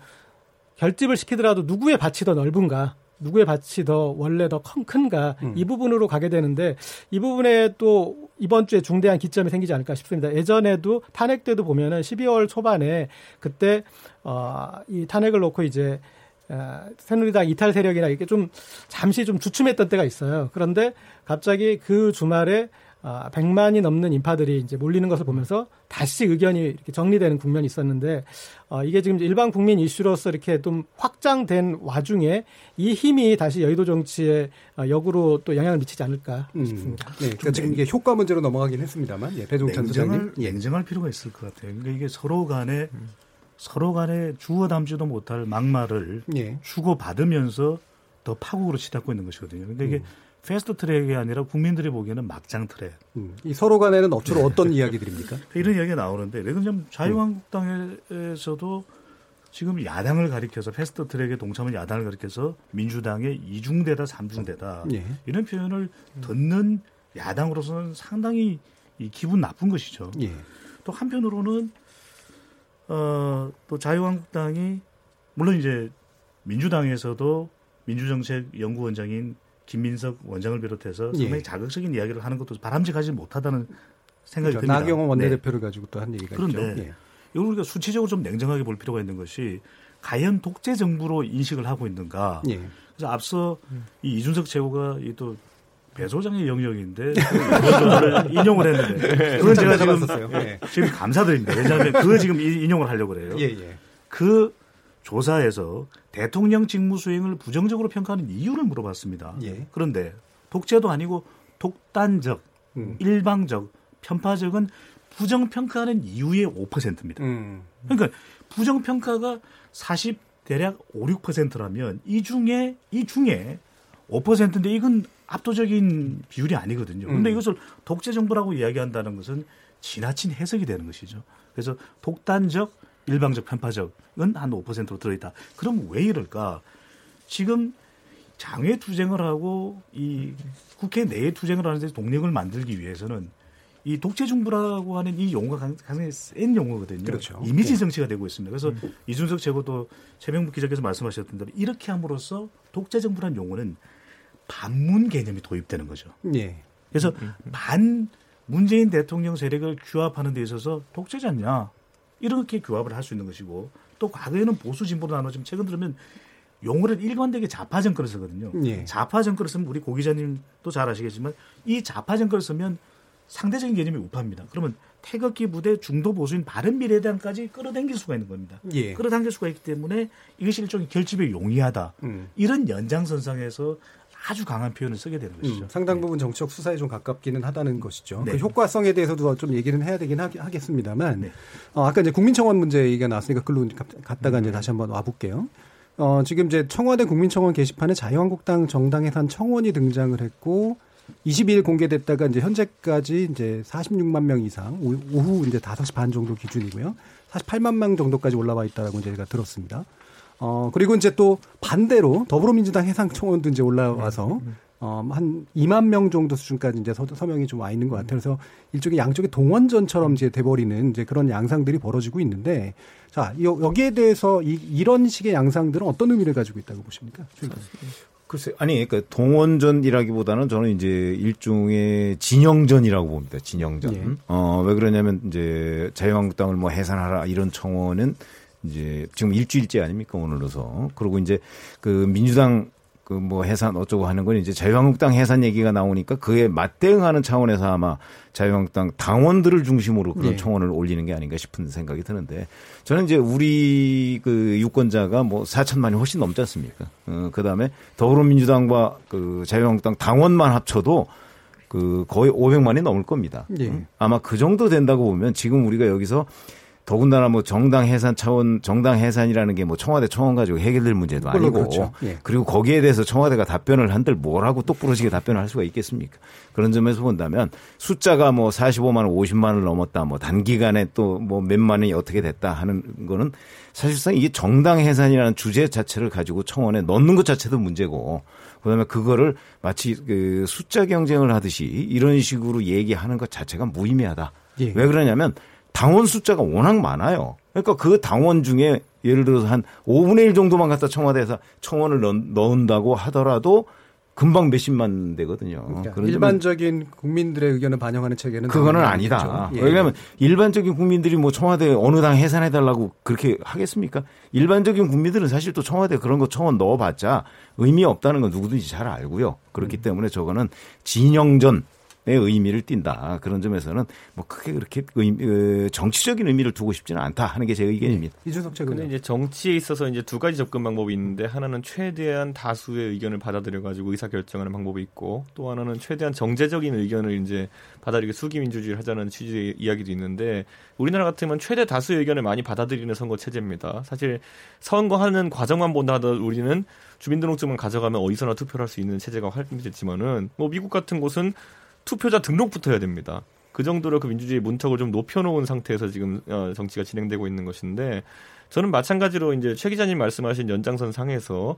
결집을 시키더라도 누구의 밭이 더 넓은가 누구의 밭이 더 원래 더 큰가 음. 이 부분으로 가게 되는데 이 부분에 또 이번 주에 중대한 기점이 생기지 않을까 싶습니다. 예전에도 탄핵 때도 보면은 12월 초반에 그때 어이 탄핵을 놓고 이제 어, 새누리당 이탈 세력이나 이렇게 좀 잠시 좀 주춤했던 때가 있어요. 그런데 갑자기 그 주말에 아, 100만이 넘는 인파들이 이제 몰리는 것을 보면서 다시 의견이 이렇게 정리되는 국면이 있었는데 어, 이게 지금 일반 국민 이슈로서 이렇게 좀 확장된 와중에 이 힘이 다시 여의도 정치에 어, 역으로 또 영향을 미치지 않을까 음. 싶습니다. 음, 네, 그러니까 지금 이게 효과 문제로 넘어가긴 했습니다만 예, 배종찬 소장님 예. 냉정할 필요가 있을 것 같아요. 그러니까 이게 서로 간에 음. 서로 간에 주워 담지도 못할 막말을 예. 주고 받으면서 더 파국으로 치닫고 있는 것이거든요. 근데 이게 음. 패스트 트랙이 아니라 국민들이 보기에는 막장 트랙. 음. 이 서로 간에는 주로 어떤 이야기들입니까? 이런 이야기가 나오는데, 왜냐하면 자유한국당에서도 지금 야당을 가리켜서 패스트 트랙에 동참한 야당을 가리켜서 민주당의 이중대다 삼중대다 예. 이런 표현을 듣는 야당으로서는 상당히 이 기분 나쁜 것이죠. 예. 또 한편으로는 어, 또 자유한국당이 물론 이제 민주당에서도 민주정책 연구원장인 김민석 원장을 비롯해서 예. 상당히 예. 자극적인 이야기를 하는 것도 바람직하지 못하다는 생각이 그렇죠. 듭니다. 나경원 원내대표를 네. 가지고 또 한 얘기가 그런데 있죠. 예. 이걸 우리가 수치적으로 좀 냉정하게 볼 필요가 있는 것이 과연 독재 정부로 인식을 하고 있는가. 예. 그래서 앞서 이 이준석 최고가 이또 배소장의 영역인데 그 인용을 했는데 네. 그건 제가 지금 예. 지금 감사드립니다. 왜냐하면 그거 지금 인용을 하려고 그래요. 예, 예. 그 조사에서 대통령 직무 수행을 부정적으로 평가하는 이유를 물어봤습니다. 예. 그런데 독재도 아니고 독단적, 음. 일방적, 편파적은 부정 평가하는 이유의 5%입니다. 음. 그러니까 부정 평가가 40 대략 5, 6%라면 이 중에 이 중에 5%인데 이건 압도적인 비율이 아니거든요. 그런데 음. 이것을 독재 정부라고 이야기한다는 것은 지나친 해석이 되는 것이죠. 그래서 독단적, 일방적, 편파적은 한 5%로 들어있다. 그럼 왜 이럴까? 지금 장외 투쟁을 하고 이 국회 내에 투쟁을 하는데 동력을 만들기 위해서는 이 독재 정부라고 하는 이 용어가 굉장히 센 용어거든요. 그렇죠. 이미지 네. 정치가 되고 있습니다. 그래서 음. 이준석 최고도 최명국 기자께서 말씀하셨던 대로 이렇게 함으로써 독재 정부라는 용어는 반문 개념이 도입되는 거죠. 예. 그래서 음, 음, 음. 반 문재인 대통령 세력을 규합하는 데 있어서 독재자냐 이렇게 규합을 할 수 있는 것이고 또 과거에는 보수 진보로 나눠지면 최근 들으면 용어를 일관되게 좌파 정권을 쓰거든요. 예. 좌파 정권을 쓰면 우리 고 기자님도 잘 아시겠지만 이 좌파 정권을 쓰면 상대적인 개념이 우파입니다. 그러면 태극기 부대 중도 보수인 바른 미래당까지 끌어당길 수가 있는 겁니다. 예. 끌어당길 수가 있기 때문에 이것이 일종의 결집에 용이하다. 음. 이런 연장선상에서 아주 강한 표현을 쓰게 되는 것이죠. 음, 상당 네. 부분 정치적 수사에 좀 가깝기는 하다는 것이죠. 네. 그 효과성에 대해서도 좀 얘기는 해야 되긴 하, 겠습니다만 네. 어, 아까 이제 국민청원 문제 얘기가 나왔으니까 글로 갔다가 이제 음. 다시 한번 와볼게요. 어, 지금 이제 청와대 국민청원 게시판에 자유한국당 정당 해산 청원이 등장을 했고 22일 공개됐다가 이제 현재까지 이제 46만 명 이상 오후 이제 5시 반 정도 기준이고요. 48만 명 정도까지 올라와 있다라고 제가 들었습니다. 어, 그리고 이제 또 반대로 더불어민주당 해상 청원도 이제 올라와서 어, 한 2만 명 정도 수준까지 이제 서, 서명이 좀 와 있는 것 같아요. 그래서 일종의 양쪽의 동원전처럼 이제 돼버리는 이제 그런 양상들이 벌어지고 있는데 자, 여기에 대해서 이, 이런 식의 양상들은 어떤 의미를 가지고 있다고 보십니까? 글쎄, 아니, 그러니까 동원전이라기보다는 저는 이제 일종의 진영전이라고 봅니다. 진영전. 예. 어, 왜 그러냐면 이제 자유한국당을 뭐 해산하라 이런 청원은 이제 지금 일주일째 아닙니까 오늘로서 그리고 이제 그 민주당 그 뭐 해산 어쩌고 하는 건 이제 자유한국당 해산 얘기가 나오니까 그에 맞대응하는 차원에서 아마 자유한국당 당원들을 중심으로 그런 네. 청원을 올리는 게 아닌가 싶은 생각이 드는데 저는 이제 우리 그 유권자가 뭐 4천만이 훨씬 넘지 않습니까? 어, 그 다음에 더불어민주당과 그 자유한국당 당원만 합쳐도 그 거의 500만이 넘을 겁니다. 네. 아마 그 정도 된다고 보면 지금 우리가 여기서 더군다나 뭐 정당 해산 차원 정당 해산이라는 게 뭐 청와대 청원 가지고 해결될 문제도 아니고 그렇죠. 예. 그리고 거기에 대해서 청와대가 답변을 한들 뭐라고 똑부러지게 답변을 할 수가 있겠습니까? 그런 점에서 본다면 숫자가 뭐 45만 원, 50만 원을 넘었다 뭐 단기간에 또 뭐 몇만이 어떻게 됐다 하는 거는 사실상 이게 정당 해산이라는 주제 자체를 가지고 청원에 넣는 것 자체도 문제고 그다음에 그거를 마치 그 숫자 경쟁을 하듯이 이런 식으로 얘기하는 것 자체가 무의미하다. 예. 왜 그러냐면 당원 숫자가 워낙 많아요. 그러니까 그 당원 중에 예를 들어서 한 5분의 1 정도만 갖다 청와대에서 청원을 넣는다고 하더라도 금방 몇십만 되거든요. 그러니까 일반적인 국민들의 의견을 반영하는 체계는 그거는 아니다. 예. 왜냐하면 일반적인 국민들이 뭐 청와대 어느 당 해산해 달라고 그렇게 하겠습니까? 일반적인 국민들은 사실 또 청와대 그런 거 청원 넣어봤자 의미 없다는 건 누구든지 잘 알고요. 그렇기 음. 때문에 저거는 진영전 의미를 띈다. 그런 점에서는 뭐 크게 그렇게 의미, 어, 정치적인 의미를 두고 싶지는 않다 하는 게 제 의견입니다. 네. 이준석 최근 이제 정치에 있어서 이제 두 가지 접근 방법이 있는데 하나는 최대한 다수의 의견을 받아들여 가지고 의사 결정하는 방법이 있고 또 하나는 최대한 정제적인 의견을 이제 받아들이게 수기 민주주의를 하자는 취지의 이야기도 있는데 우리나라 같으면 최대 다수의 의견을 많이 받아들이는 선거 체제입니다. 사실 선거하는 과정만 본다 하더라도 우리는 주민등록증만 가져가면 어디서나 투표를 할 수 있는 체제가 활성됐지만은 뭐 미국 같은 곳은 투표자 등록부터 해야 됩니다. 그 정도로 그 민주주의 문턱을 좀 높여놓은 상태에서 지금 어, 정치가 진행되고 있는 것인데 저는 마찬가지로 이제 최 기자님 말씀하신 연장선 상에서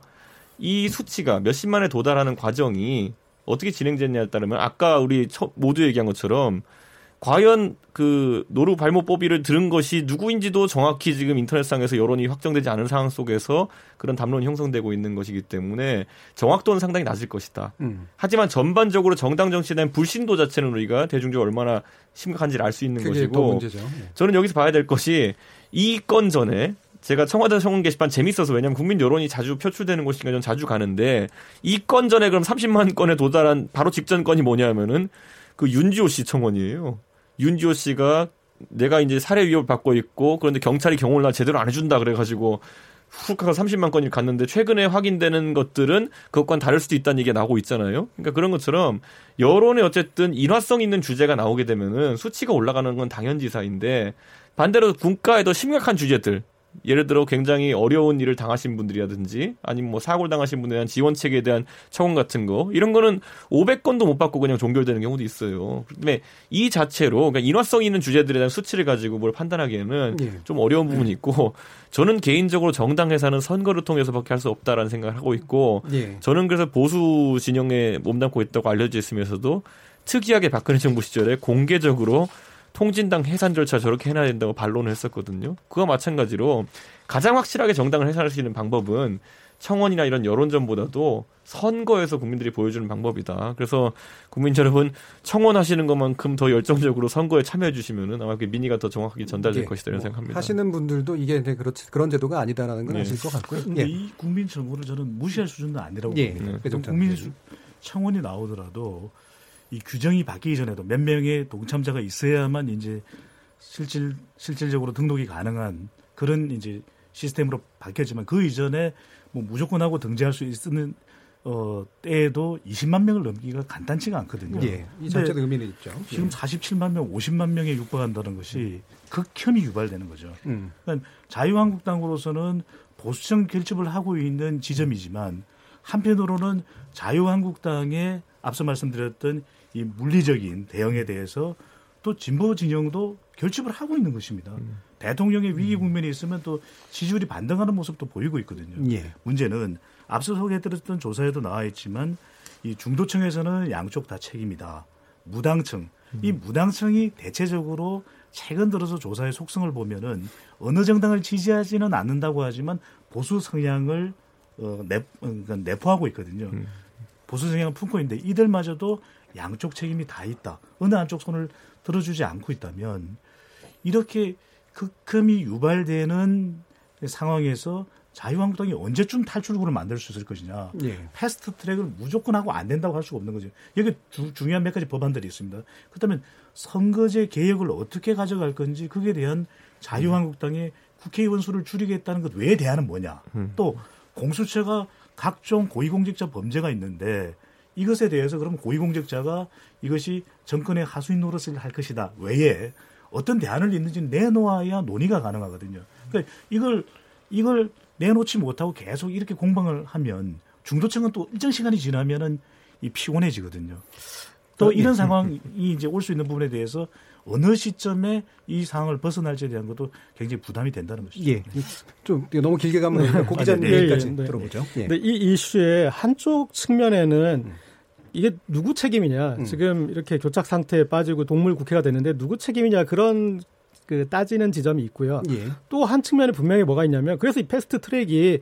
이 수치가 몇십만에 도달하는 과정이 어떻게 진행됐냐에 따르면 아까 우리 모두 얘기한 것처럼 과연 그 노루 발목법비를 들은 것이 누구인지도 정확히 지금 인터넷상에서 여론이 확정되지 않은 상황 속에서 그런 담론이 형성되고 있는 것이기 때문에 정확도는 상당히 낮을 것이다. 음. 하지만 전반적으로 정당 정치에 대한 불신도 자체는 우리가 대중적으로 얼마나 심각한지를 알 수 있는 것이고 네. 저는 여기서 봐야 될 것이 이 건 전에 제가 청와대 청원 게시판 재밌어서 왜냐하면 국민 여론이 자주 표출되는 곳이니까 전 자주 가는데 이 건 전에 그럼 30만 건에 도달한 바로 직전 건이 뭐냐면은 그 윤지호 씨 청원이에요. 윤지호 씨가 내가 이제 살해 위협을 받고 있고 그런데 경찰이 경호를 나 제대로 안 해준다 그래가지고 훅 하고 30만 건이 갔는데 최근에 확인되는 것들은 그것과는 다를 수도 있다는 얘기가 나오고 있잖아요. 그러니까 그런 것처럼 여론에 어쨌든 인화성 있는 주제가 나오게 되면은 수치가 올라가는 건 당연지사인데 반대로 국가에도 심각한 주제들 예를 들어 굉장히 어려운 일을 당하신 분들이라든지 아니면 뭐 사고를 당하신 분에 대한 지원 체계에 대한 청원 같은 거 이런 거는 500건도 못 받고 그냥 종결되는 경우도 있어요. 근데 이 자체로 그러니까 인화성 있는 주제들에 대한 수치를 가지고 뭘 판단하기에는 예. 좀 어려운 부분이 있고 저는 개인적으로 정당 회사는 선거를 통해서밖에 할 수 없다라는 생각을 하고 있고 예. 저는 그래서 보수 진영에 몸담고 있다고 알려져 있으면서도 특이하게 박근혜 정부 시절에 공개적으로 통진당 해산 절차 저렇게 해놔야 된다고 반론을 했었거든요. 그와 마찬가지로 가장 확실하게 정당을 해산할 수 있는 방법은 청원이나 이런 여론전보다도 선거에서 국민들이 보여주는 방법이다. 그래서 국민 여러분 청원하시는 것만큼 더 열정적으로 선거에 참여해 주시면은 아마 그 민의가 더 정확하게 전달될 예, 것이다 이런 뭐 생각합니다. 하시는 분들도 이게 그렇지 그런 제도가 아니다라는 걸 예. 아실 것 같고요. 근데 예. 이 국민 청원을 저는 무시할 수준도 아니라고 예. 봅니다. 예. 국민 청원이 나오더라도 이 규정이 바뀌기 전에도 몇 명의 동참자가 있어야만 이제 실질 실질적으로 등록이 가능한 그런 이제 시스템으로 바뀌었지만 그 이전에 뭐 무조건 하고 등재할 수 있는 어 때에도 20만 명을 넘기기가 간단치가 않거든요. 예, 이 자체도 의미는 있죠. 지금 예. 47만 명, 50만 명에 육박한다는 것이 음. 극혐이 유발되는 거죠. 음. 그러니까 자유한국당으로서는 보수적 결집을 하고 있는 지점이지만 한편으로는 자유한국당의 앞서 말씀드렸던 이 물리적인 대응에 대해서 또 진보 진영도 결집을 하고 있는 것입니다. 음. 대통령의 위기 국면이 있으면 또 지지율이 반등하는 모습도 보이고 있거든요. 예. 문제는 앞서 소개해드렸던 조사에도 나와 있지만 이 중도층에서는 양쪽 다 책임이다. 무당층 음. 이 무당층이 대체적으로 최근 들어서 조사의 속성을 보면은 어느 정당을 지지하지는 않는다고 하지만 보수 성향을 어, 내, 그러니까 내포하고 있거든요. 음. 보수 성향을 품고 있는데 이들마저도 양쪽 책임이 다 있다. 어느 한쪽 손을 들어주지 않고 있다면 이렇게 극혐이 유발되는 상황에서 자유한국당이 언제쯤 탈출구를 만들 수 있을 것이냐. 예. 패스트 트랙을 무조건 하고 안 된다고 할 수가 없는 거죠. 여기 주, 중요한 몇 가지 법안들이 있습니다. 그렇다면 선거제 개혁을 어떻게 가져갈 건지 그에 대한 자유한국당의 국회의원 수를 줄이겠다는 것 외에 대안은 뭐냐. 음. 또 공수처가 각종 고위공직자 범죄가 있는데 이것에 대해서 그럼 고위공직자가 이것이 정권의 하수인 노릇을 할 것이다 외에 어떤 대안을 있는지 내놓아야 논의가 가능하거든요. 그러니까 이걸 이걸 내놓지 못하고 계속 이렇게 공방을 하면 중도층은 또 일정 시간이 지나면은 이 피곤해지거든요. 또 어, 이런 예. 상황이 이제 올 수 있는 부분에 대해서 어느 시점에 이 상황을 벗어날지에 대한 것도 굉장히 부담이 된다는 것이죠. 예. 좀 너무 길게 가면 네. 고 기자님 네. 얘기까지 네. 들어보죠. 예. 근데 이 이슈의 한쪽 측면에는 음. 이게 누구 책임이냐. 음. 지금 이렇게 교착 상태에 빠지고 동물 국회가 됐는데 누구 책임이냐 그런 그 따지는 지점이 있고요. 예. 또한 측면에 분명히 뭐가 있냐면 그래서 이 패스트 트랙이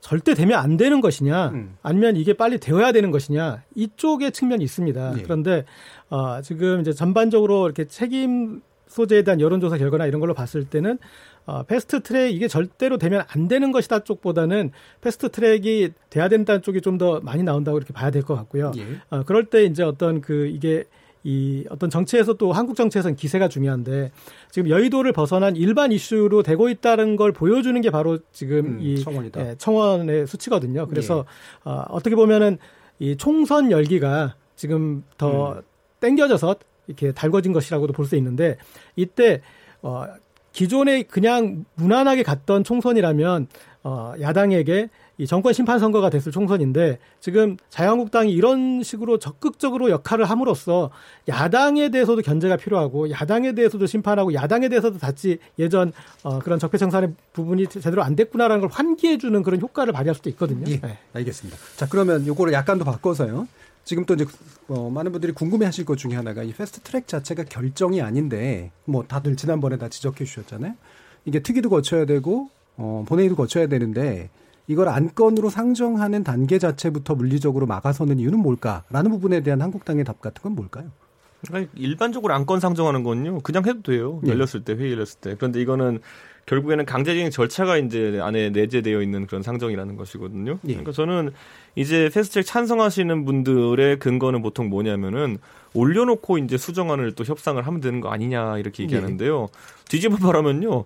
절대 되면 안 되는 것이냐 음. 아니면 이게 빨리 되어야 되는 것이냐 이쪽의 측면이 있습니다. 예. 그런데 어, 지금 이제 전반적으로 이렇게 책임 소재에 대한 여론조사 결과나 이런 걸로 봤을 때는 어, 패스트 트랙 이게 절대로 되면 안 되는 것이다 쪽보다는 패스트 트랙이 돼야 된다는 쪽이 좀 더 많이 나온다고 이렇게 봐야 될 것 같고요. 예. 어, 그럴 때 이제 어떤 그 이게 이 어떤 정치에서 또 한국 정치에서는 기세가 중요한데 지금 여의도를 벗어난 일반 이슈로 되고 있다는 걸 보여주는 게 바로 지금 음, 이 예, 청원의 수치거든요. 그래서 예. 어, 어떻게 보면은 이 총선 열기가 지금 더 음. 땡겨져서 이렇게 달궈진 것이라고도 볼 수 있는데 이때 어 기존에 그냥 무난하게 갔던 총선이라면 어 야당에게 이 정권 심판 선거가 됐을 총선인데 지금 자유한국당이 이런 식으로 적극적으로 역할을 함으로써 야당에 대해서도 견제가 필요하고 야당에 대해서도 심판하고 야당에 대해서도 다시 예전 어, 그런 적폐청산의 부분이 제대로 안 됐구나라는 걸 환기해 주는 그런 효과를 발휘할 수도 있거든요. 예, 네. 알겠습니다. 자 그러면 요거를 약간 더 바꿔서요. 지금 또 이제 어, 많은 분들이 궁금해하실 것 중에 하나가 이 패스트 트랙 자체가 결정이 아닌데 뭐 다들 지난번에 다 지적해 주셨잖아요. 이게 특위도 거쳐야 되고 어, 본회의도 거쳐야 되는데 이걸 안건으로 상정하는 단계 자체부터 물리적으로 막아서는 이유는 뭘까라는 부분에 대한 한국당의 답 같은 건 뭘까요? 그러니까 일반적으로 안건 상정하는 건요 그냥 해도 돼요 예. 열렸을 때 회의 열렸을 때 그런데 이거는 결국에는 강제적인 절차가 이제 안에 내재되어 있는 그런 상정이라는 것이거든요. 예. 그러니까 저는 이제 패스트트랙 찬성하시는 분들의 근거는 보통 뭐냐면은 올려놓고 이제 수정안을 또 협상을 하면 되는 거 아니냐 이렇게 예. 얘기하는데요. 예. 뒤집어 말하면요.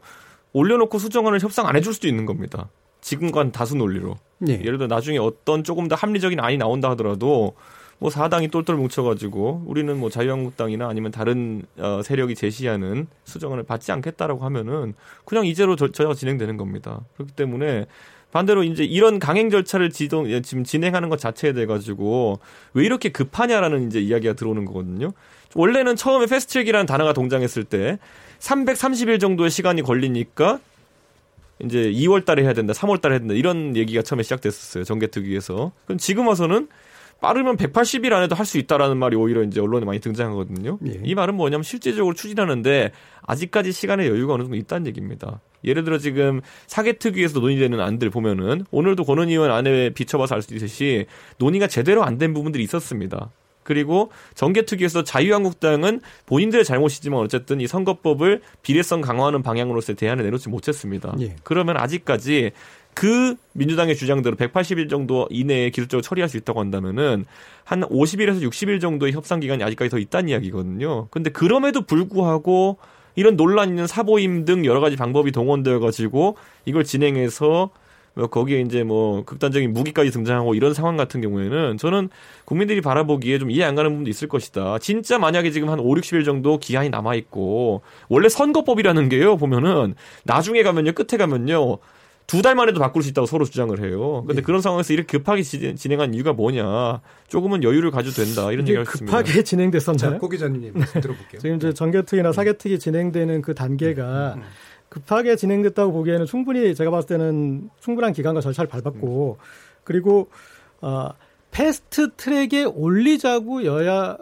올려놓고 수정안을 협상 안 해줄 수도 있는 겁니다. 지금과는 다수 논리로. 예. 예를 들어 나중에 어떤 조금 더 합리적인 안이 나온다 하더라도 뭐 사당이 똘똘 뭉쳐가지고 우리는 뭐 자유한국당이나 아니면 다른 어, 세력이 제시하는 수정안을 받지 않겠다라고 하면은 그냥 이제로 저, 저가 진행되는 겁니다. 그렇기 때문에 반대로 이제 이런 강행 절차를 지동 예, 지금 진행하는 것 자체에 대해 가지고 왜 이렇게 급하냐라는 이제 이야기가 들어오는 거거든요. 원래는 처음에 패스트트랙이라는 단어가 동장했을 때 330일 정도의 시간이 걸리니까 이제 2월 달에 해야 된다, 3월 달에 해야 된다 이런 얘기가 처음에 시작됐었어요. 정개특위에서. 그럼 지금 와서는 빠르면 180일 안에도 할 수 있다라는 말이 오히려 이제 언론에 많이 등장하거든요. 예. 이 말은 뭐냐면 실제적으로 추진하는데 아직까지 시간의 여유가 어느 정도 있다는 얘기입니다. 예를 들어 지금 사개특위에서 논의되는 안들 보면은 오늘도 권은 의원 안에 비춰봐서 알 수 있듯이 논의가 제대로 안 된 부분들이 있었습니다. 그리고 정개특위에서 자유한국당은 본인들의 잘못이지만 어쨌든 이 선거법을 비례성 강화하는 방향으로서의 대안을 내놓지 못했습니다. 예. 그러면 아직까지 그 민주당의 주장대로 180일 정도 이내에 기술적으로 처리할 수 있다고 한다면은 한 50일에서 60일 정도의 협상 기간이 아직까지 더 있다는 이야기거든요. 근데 그럼에도 불구하고 이런 논란 있는 사보임 등 여러 가지 방법이 동원되어 가지고 이걸 진행해서 뭐 거기에 이제 뭐 극단적인 무기까지 등장하고 이런 상황 같은 경우에는 저는 국민들이 바라보기에 좀 이해 안 가는 부분도 있을 것이다. 진짜 만약에 지금 한 5, 60일 정도 기한이 남아 있고 원래 선거법이라는 게요. 보면은 나중에 가면요. 끝에 가면요. 두 달 만에도 바꿀 수 있다고 서로 주장을 해요. 근데 네. 그런 상황에서 이렇게 급하게 진행한 이유가 뭐냐? 조금은 여유를 가져도 된다 이런 얘기가 있습니다. 급하게 진행됐었나요? 고 기자님 들어볼게요. 지금 이제 정개특위나 사개특위 진행되는 그 단계가 음, 음. 급하게 진행됐다고 보기에는 충분히 제가 봤을 때는 충분한 기간과 절차를 밟았고 그리고 어, 패스트 트랙에 올리자고 여야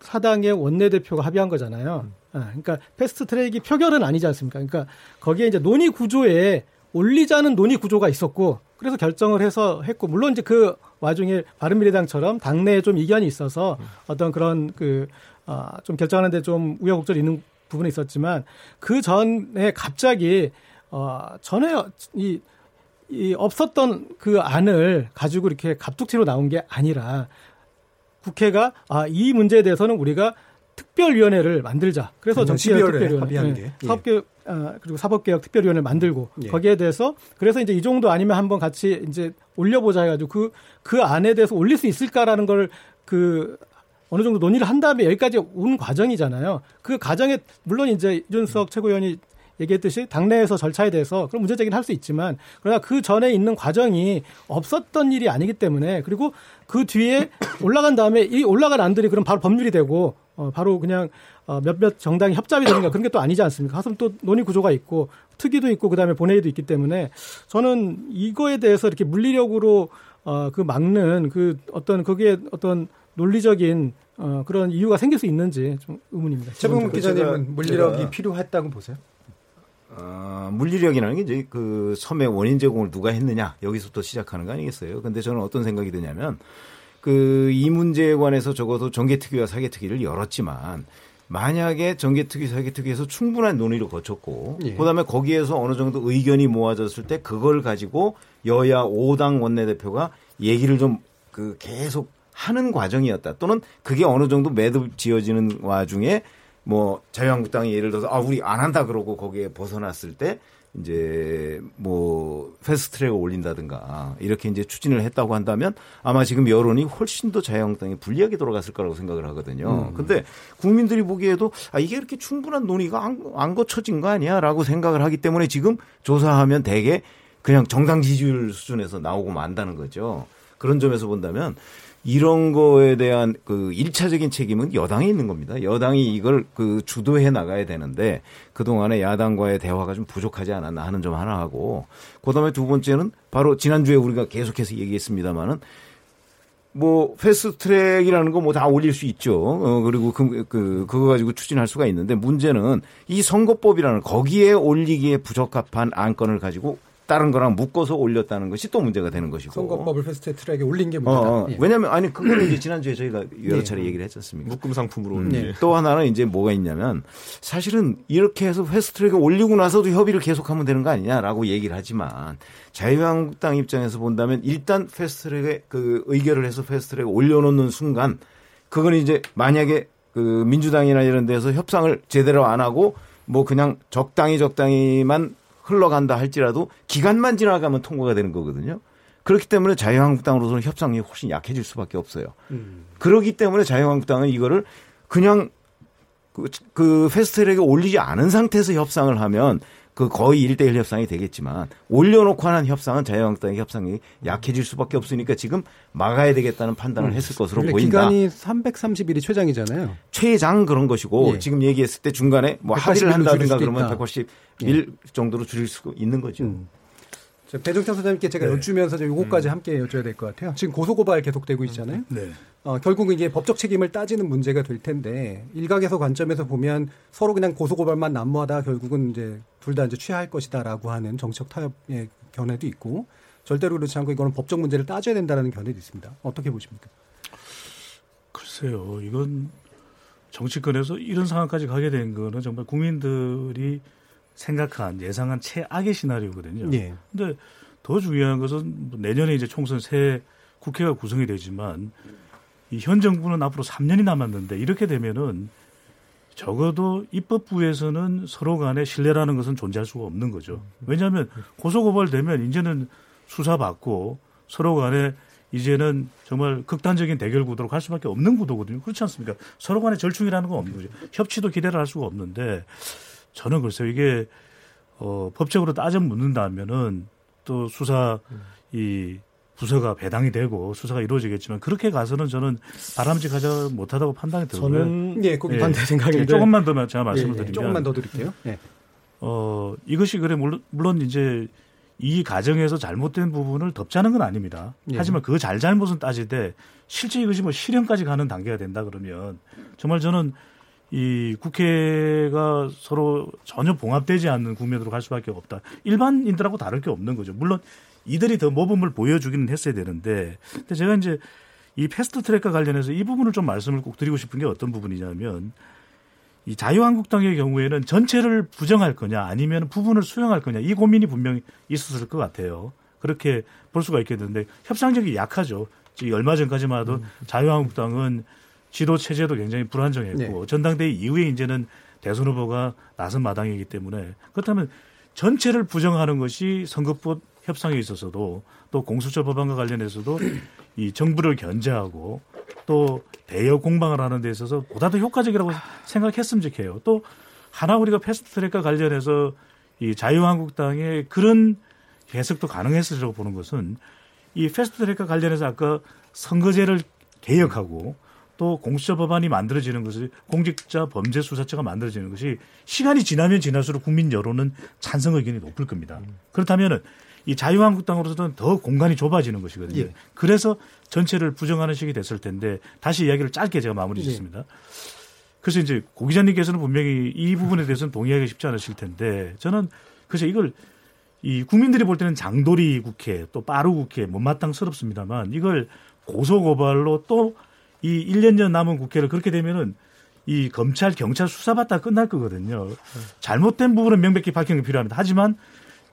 사당의 원내대표가 합의한 거잖아요. 음. 아, 그러니까 패스트 트랙이 표결은 아니지 않습니까? 그러니까 거기에 이제 논의 구조에 올리자는 논의 구조가 있었고 그래서 결정을 해서 했고 물론 이제 그 와중에 바른미래당처럼 당내에 좀 이견이 있어서 어떤 그런 그좀 아, 결정하는데 좀 우여곡절이 있는 부분이 있었지만 그 전에 갑자기 어 전에 이, 이 없었던 그 안을 가지고 이렇게 갑툭튀로 나온 게 아니라 국회가 아 이 문제에 대해서는 우리가 특별위원회를 만들자. 그래서 정치개혁 특별위원회, 네. 예. 사업개혁 아, 그리고 사법개혁 특별위원회를 만들고 예. 거기에 대해서 그래서 이제 이 정도 아니면 한번 같이 이제 올려보자 해가지고 그그 그 안에 대해서 올릴 수 있을까라는 걸 그 어느 정도 논의를 한 다음에 여기까지 온 과정이잖아요. 그 과정에 물론 이제 이준석 최고위원이 얘기했듯이 당내에서 절차에 대해서 그런 문제 제기는 할 수 있지만 그러나 그 전에 있는 과정이 없었던 일이 아니기 때문에 그리고 그 뒤에 올라간 다음에 이 올라간 안들이 그럼 바로 법률이 되고 어 바로 그냥 어 몇몇 정당이 협잡이 되는가 그런 게 또 아니지 않습니까? 가슴 또 논의 구조가 있고 특위도 있고 그다음에 본회의도 있기 때문에 저는 이거에 대해서 이렇게 물리력으로 어 그 막는 그 어떤 그게 어떤 논리적인 어 그런 이유가 생길 수 있는지 좀 의문입니다. 최봉 기자님은 물리력이 필요했다고 보세요? 어, 물리력이라는 게 이제 그 섬의 원인 제공을 누가 했느냐 여기서부터 시작하는 거 아니겠어요? 근데 저는 어떤 생각이 드냐면 그 이 문제에 관해서 적어도 정계특위와 사개특위를 열었지만 만약에 정계특위, 사개특위에서 충분한 논의를 거쳤고 예. 그다음에 거기에서 어느 정도 의견이 모아졌을 때 그걸 가지고 여야 5당 원내대표가 얘기를 좀 그 계속 하는 과정이었다. 또는 그게 어느 정도 매듭 지어지는 와중에 뭐 자유한국당이 예를 들어서 아 우리 안 한다 그러고 거기에 벗어났을 때 이제 뭐 패스트트랙을 올린다든가 이렇게 이제 추진을 했다고 한다면 아마 지금 여론이 훨씬 더 자유한국당에 불리하게 돌아갔을 거라고 생각을 하거든요. 음. 근데 국민들이 보기에도 아 이게 이렇게 충분한 논의가 안, 안 거쳐진 거 아니야라고 생각을 하기 때문에 지금 조사하면 대개 그냥 정당 지지율 수준에서 나오고 만다는 거죠. 그런 점에서 본다면 이런 거에 대한 그 1차적인 책임은 여당에 있는 겁니다. 여당이 이걸 그 주도해 나가야 되는데 그동안에 야당과의 대화가 좀 부족하지 않았나 하는 점 하나 하고 그다음에 두 번째는 바로 지난주에 우리가 계속해서 얘기했습니다마는 뭐 패스트 트랙이라는 거 뭐 다 올릴 수 있죠. 어 그리고 그, 그 그거 가지고 추진할 수가 있는데 문제는 이 선거법이라는 거기에 올리기에 부적합한 안건을 가지고 다른 거랑 묶어서 올렸다는 것이 또 문제가 되는 것이고. 선거법을 패스트 트랙에 올린 게 문제다. 어, 어. 예. 왜냐하면 아니 그거는 이제 지난주에 저희가 여러 네. 차례 얘기를 했었습니까? 묶음 상품으로 음. 네. 또 하나는 이제 뭐가 있냐면 사실은 이렇게 해서 패스트 트랙에 올리고 나서도 협의를 계속하면 되는 거 아니냐라고 얘기를 하지만 자유한국당 입장에서 본다면 일단 패스트 트랙에 그 의결을 해서 패스트 트랙에 올려놓는 순간 그건 이제 만약에 그 민주당이나 이런 데서 협상을 제대로 안 하고 뭐 그냥 적당히 적당히만 흘러간다 할지라도 기간만 지나가면 통과가 되는 거거든요. 그렇기 때문에 자유한국당으로서는 협상이 훨씬 약해질 수밖에 없어요. 음. 그렇기 때문에 자유한국당은 이거를 그냥 그, 그 패스트트랙에 올리지 않은 상태에서 협상을 하면 그 거의 1대1 협상이 되겠지만 올려놓고 하는 협상은 자유한국당의 협상이 약해질 수밖에 없으니까 지금 막아야 되겠다는 판단을 음. 했을 것으로 보인다. 기간이 330일이 최장이잖아요. 최장 그런 것이고 예. 지금 얘기했을 때 중간에 뭐 합의를 한다든가 그러면 150일 예. 정도로 줄일 수 있는 거죠. 음. 배종찬 소장님께 제가 네. 여쭈면서 요거까지 음. 함께 여쭤야 될 것 같아요. 지금 고소고발 계속되고 있잖아요. 네. 어, 결국 이게 법적 책임을 따지는 문제가 될 텐데 일각에서 관점에서 보면 서로 그냥 고소고발만 난무하다 결국은 이제 둘 다 이제 취할 것이다라고 하는 정책 타협의 견해도 있고 절대로 그렇지 않고 이거는 법적 문제를 따져야 된다라는 견해도 있습니다. 어떻게 보십니까? 글쎄요, 이건 정치권에서 이런 상황까지 가게 된 거는 정말 국민들이 생각한 예상한 최악의 시나리오거든요. 예. 근데 더 중요한 것은 내년에 이제 총선 새 국회가 구성이 되지만 이 현 정부는 앞으로 3년이 남았는데 이렇게 되면은 적어도 입법부에서는 서로 간에 신뢰라는 것은 존재할 수가 없는 거죠. 왜냐하면 고소고발되면 이제는 수사받고 서로 간에 이제는 정말 극단적인 대결 구도로 갈 수밖에 없는 구도거든요. 그렇지 않습니까? 서로 간에 절충이라는 건 없는 거죠. 협치도 기대를 할 수가 없는데 저는 글쎄요 이게 어, 법적으로 따져 묻는다면은 또 수사 이 부서가 배당이 되고 수사가 이루어지겠지만 그렇게 가서는 저는 바람직하지 못하다고 판단이 들고요. 저는 예, 거기 예. 반대 생각인데 조금만 더 제가 말씀을 예, 예. 드리면 조금만 더 드릴게요. 예. 어 이것이 그래 물론, 물론 이제 이 과정에서 잘못된 부분을 덮자는 건 아닙니다. 예. 하지만 그 잘잘못은 따질 때 실제 이것이 뭐 실현까지 가는 단계가 된다 그러면 정말 저는 이 국회가 서로 전혀 봉합되지 않는 국면으로 갈 수밖에 없다. 일반인들하고 다를 게 없는 거죠. 물론 이들이 더 모범을 보여주기는 했어야 되는데, 근데 제가 이제 이 패스트 트랙과 관련해서 이 부분을 좀 말씀을 꼭 드리고 싶은 게 어떤 부분이냐면 이 자유한국당의 경우에는 전체를 부정할 거냐 아니면 부분을 수용할 거냐 이 고민이 분명히 있었을 것 같아요. 그렇게 볼 수가 있겠는데 협상력이 약하죠. 얼마 전까지만 해도 음. 자유한국당은 지도 체제도 굉장히 불안정했고 네. 전당대회 이후에 이제는 대선 후보가 나선 마당이기 때문에 그렇다면 전체를 부정하는 것이 선거법 협상에 있어서도 또 공수처 법안과 관련해서도 이 정부를 견제하고 또 대여 공방을 하는 데 있어서 보다 더 효과적이라고 생각했으면 좋겠어요. 또 하나 우리가 패스트트랙과 관련해서 이 자유한국당의 그런 해석도 가능했으리라고 보는 것은 이 패스트트랙과 관련해서 아까 선거제를 개혁하고 또 공수처 법안이 만들어지는 것이 공직자 범죄 수사처가 만들어지는 것이 시간이 지나면 지날수록 국민 여론은 찬성 의견이 높을 겁니다. 그렇다면은 이 자유한국당으로서는 더 공간이 좁아지는 것이거든요. 예. 그래서 전체를 부정하는 식이 됐을 텐데 다시 이야기를 짧게 제가 마무리 짓습니다. 예. 그래서 이제 고 기자님께서는 분명히 이 부분에 대해서는 동의하기 쉽지 않으실 텐데 저는 그래서 이걸 이 국민들이 볼 때는 장도리 국회 또 빠루 국회 못마땅스럽습니다만 이걸 고소고발로 또 이 1년 전 남은 국회를 그렇게 되면은 이 검찰 경찰 수사받다 끝날 거거든요. 잘못된 부분은 명백히 밝히는 게 필요합니다. 하지만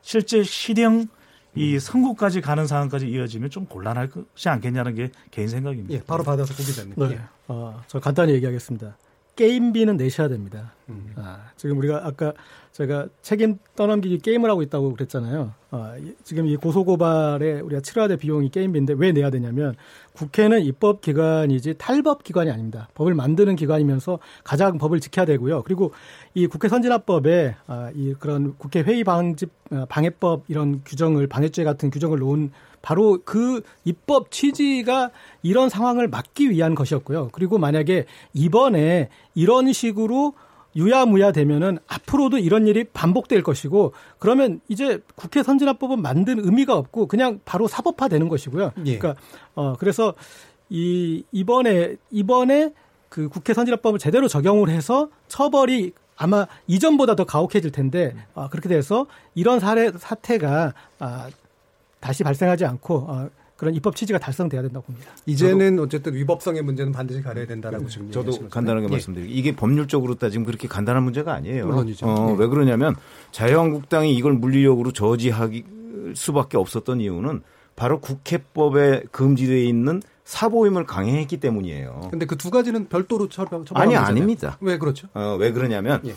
실제 실형 이 선고까지 가는 상황까지 이어지면 좀 곤란할 것이 않겠냐는 게 개인 생각입니다. 예, 바로 받아서 고 기자님. 네. 예. 어, 저 간단히 얘기하겠습니다. 게임비는 내셔야 됩니다. 음. 아, 지금 우리가 아까 제가 책임 떠넘기기 게임을 하고 있다고 그랬잖아요. 아, 지금 이 고소고발에 우리가 치러야 될 비용이 게임비인데 왜 내야 되냐면 국회는 입법 기관이지 탈법 기관이 아닙니다. 법을 만드는 기관이면서 가장 법을 지켜야 되고요. 그리고 이 국회 선진화법에 아, 이 그런 국회 회의 방지 아, 방해법 이런 규정을 방해죄 같은 규정을 놓은 바로 그 입법 취지가 이런 상황을 막기 위한 것이었고요. 그리고 만약에 이번에 이런 식으로 유야무야 되면은 앞으로도 이런 일이 반복될 것이고 그러면 이제 국회 선진화법은 만든 의미가 없고 그냥 바로 사법화 되는 것이고요. 예. 그러니까 어 그래서 이 이번에 이번에 그 국회 선진화법을 제대로 적용을 해서 처벌이 아마 이전보다 더 가혹해질 텐데 아, 그렇게 돼서 이런 사례 사태가 아, 다시 발생하지 않고 어, 그런 입법 취지가 달성돼야 된다고 봅니다. 이제는 어쨌든 위법성의 문제는 반드시 가려야 된다라고 네. 지금 저도 간단하게 예. 말씀드리고 이게 법률적으로 따지면 그렇게 간단한 문제가 아니에요. 물론이죠. 어, 예. 왜 그러냐면 자유한국당이 이걸 물리력으로 저지하기 수밖에 없었던 이유는 바로 국회법에 금지되어 있는 사보임을 강행했기 때문이에요. 근데 그 두 가지는 별도로 처벌 아니 아닙니다. 왜 그렇죠? 어, 왜 그러냐면 예.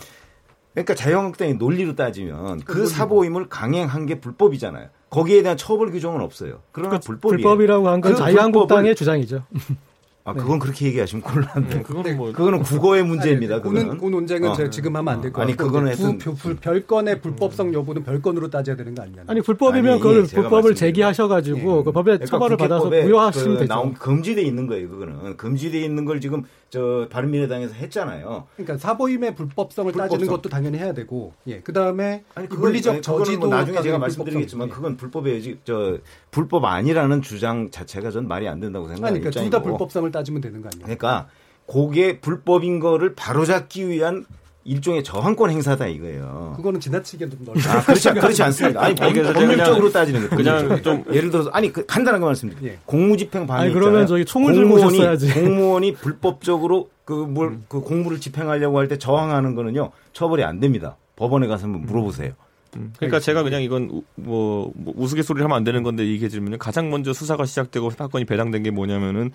그러니까 자유한국당이 논리로 따지면 그 사보임을 강행한 게 불법이잖아요. 거기에 대한 처벌 규정은 없어요. 그러나 그러니까 불법이에요. 불법이라고 한건 그 자유한국당의 주장이죠. 아, 그건 네. 그렇게 얘기하시면 곤란한데. 네, 그거는 뭐 그거는 국어의 문제입니다. 아니, 그거는 그 논쟁은 어. 제가 지금 하면 안 될 것 같아요. 아니, 그거는 부, 부, 부, 별건의 불법성 여부는 별건으로 따져야 되는 거 아니냐. 아니, 불법이면 아니, 그걸 불법을 제기하셔 가지고 예. 그 법에 그러니까 처벌을 받아서 부여하시면 그 되죠. 나온 금지돼 있는 거예요, 그거는. 금지돼 있는 걸 지금 저 바른미래당에서 했잖아요. 그러니까 사보임의 불법성을 불법성. 따지는 것도 당연히 해야 되고, 예. 그다음에 아니, 그 물리적 아니, 저지도 뭐 나중에 제가 말씀드리겠지만 예. 그건 불법의 저 불법 아니라는 주장 자체가 전 말이 안 된다고 생각합니다. 그러니까 둘 다 불법성을 따지면 되는 거 아니에요? 그러니까 그게 불법인 거를 바로잡기 위한 일종의 저항권 행사다 이거예요. 그거는 지나치게 좀 넓. 아, 그렇지 그렇지 않습니다. 아니 법률적으로 따지는 거 그냥 좀 예를 들어서 아니 그 간단한 거 말씀드릴게요. 예. 공무집행 방해. 아니 그러면 저희 총을 들고 오셨어야지. 공무원이 불법적으로 그뭘그 음. 그 공무를 집행하려고 할 때 저항하는 거는요 처벌이 안 됩니다. 법원에 가서 한번 물어보세요. 음. 그러니까 제가 그냥 이건 뭐, 뭐 우스갯소리를 하면 안 되는 건데 이게 질문은 가장 먼저 수사가 시작되고 사건이 배당된 게 뭐냐면은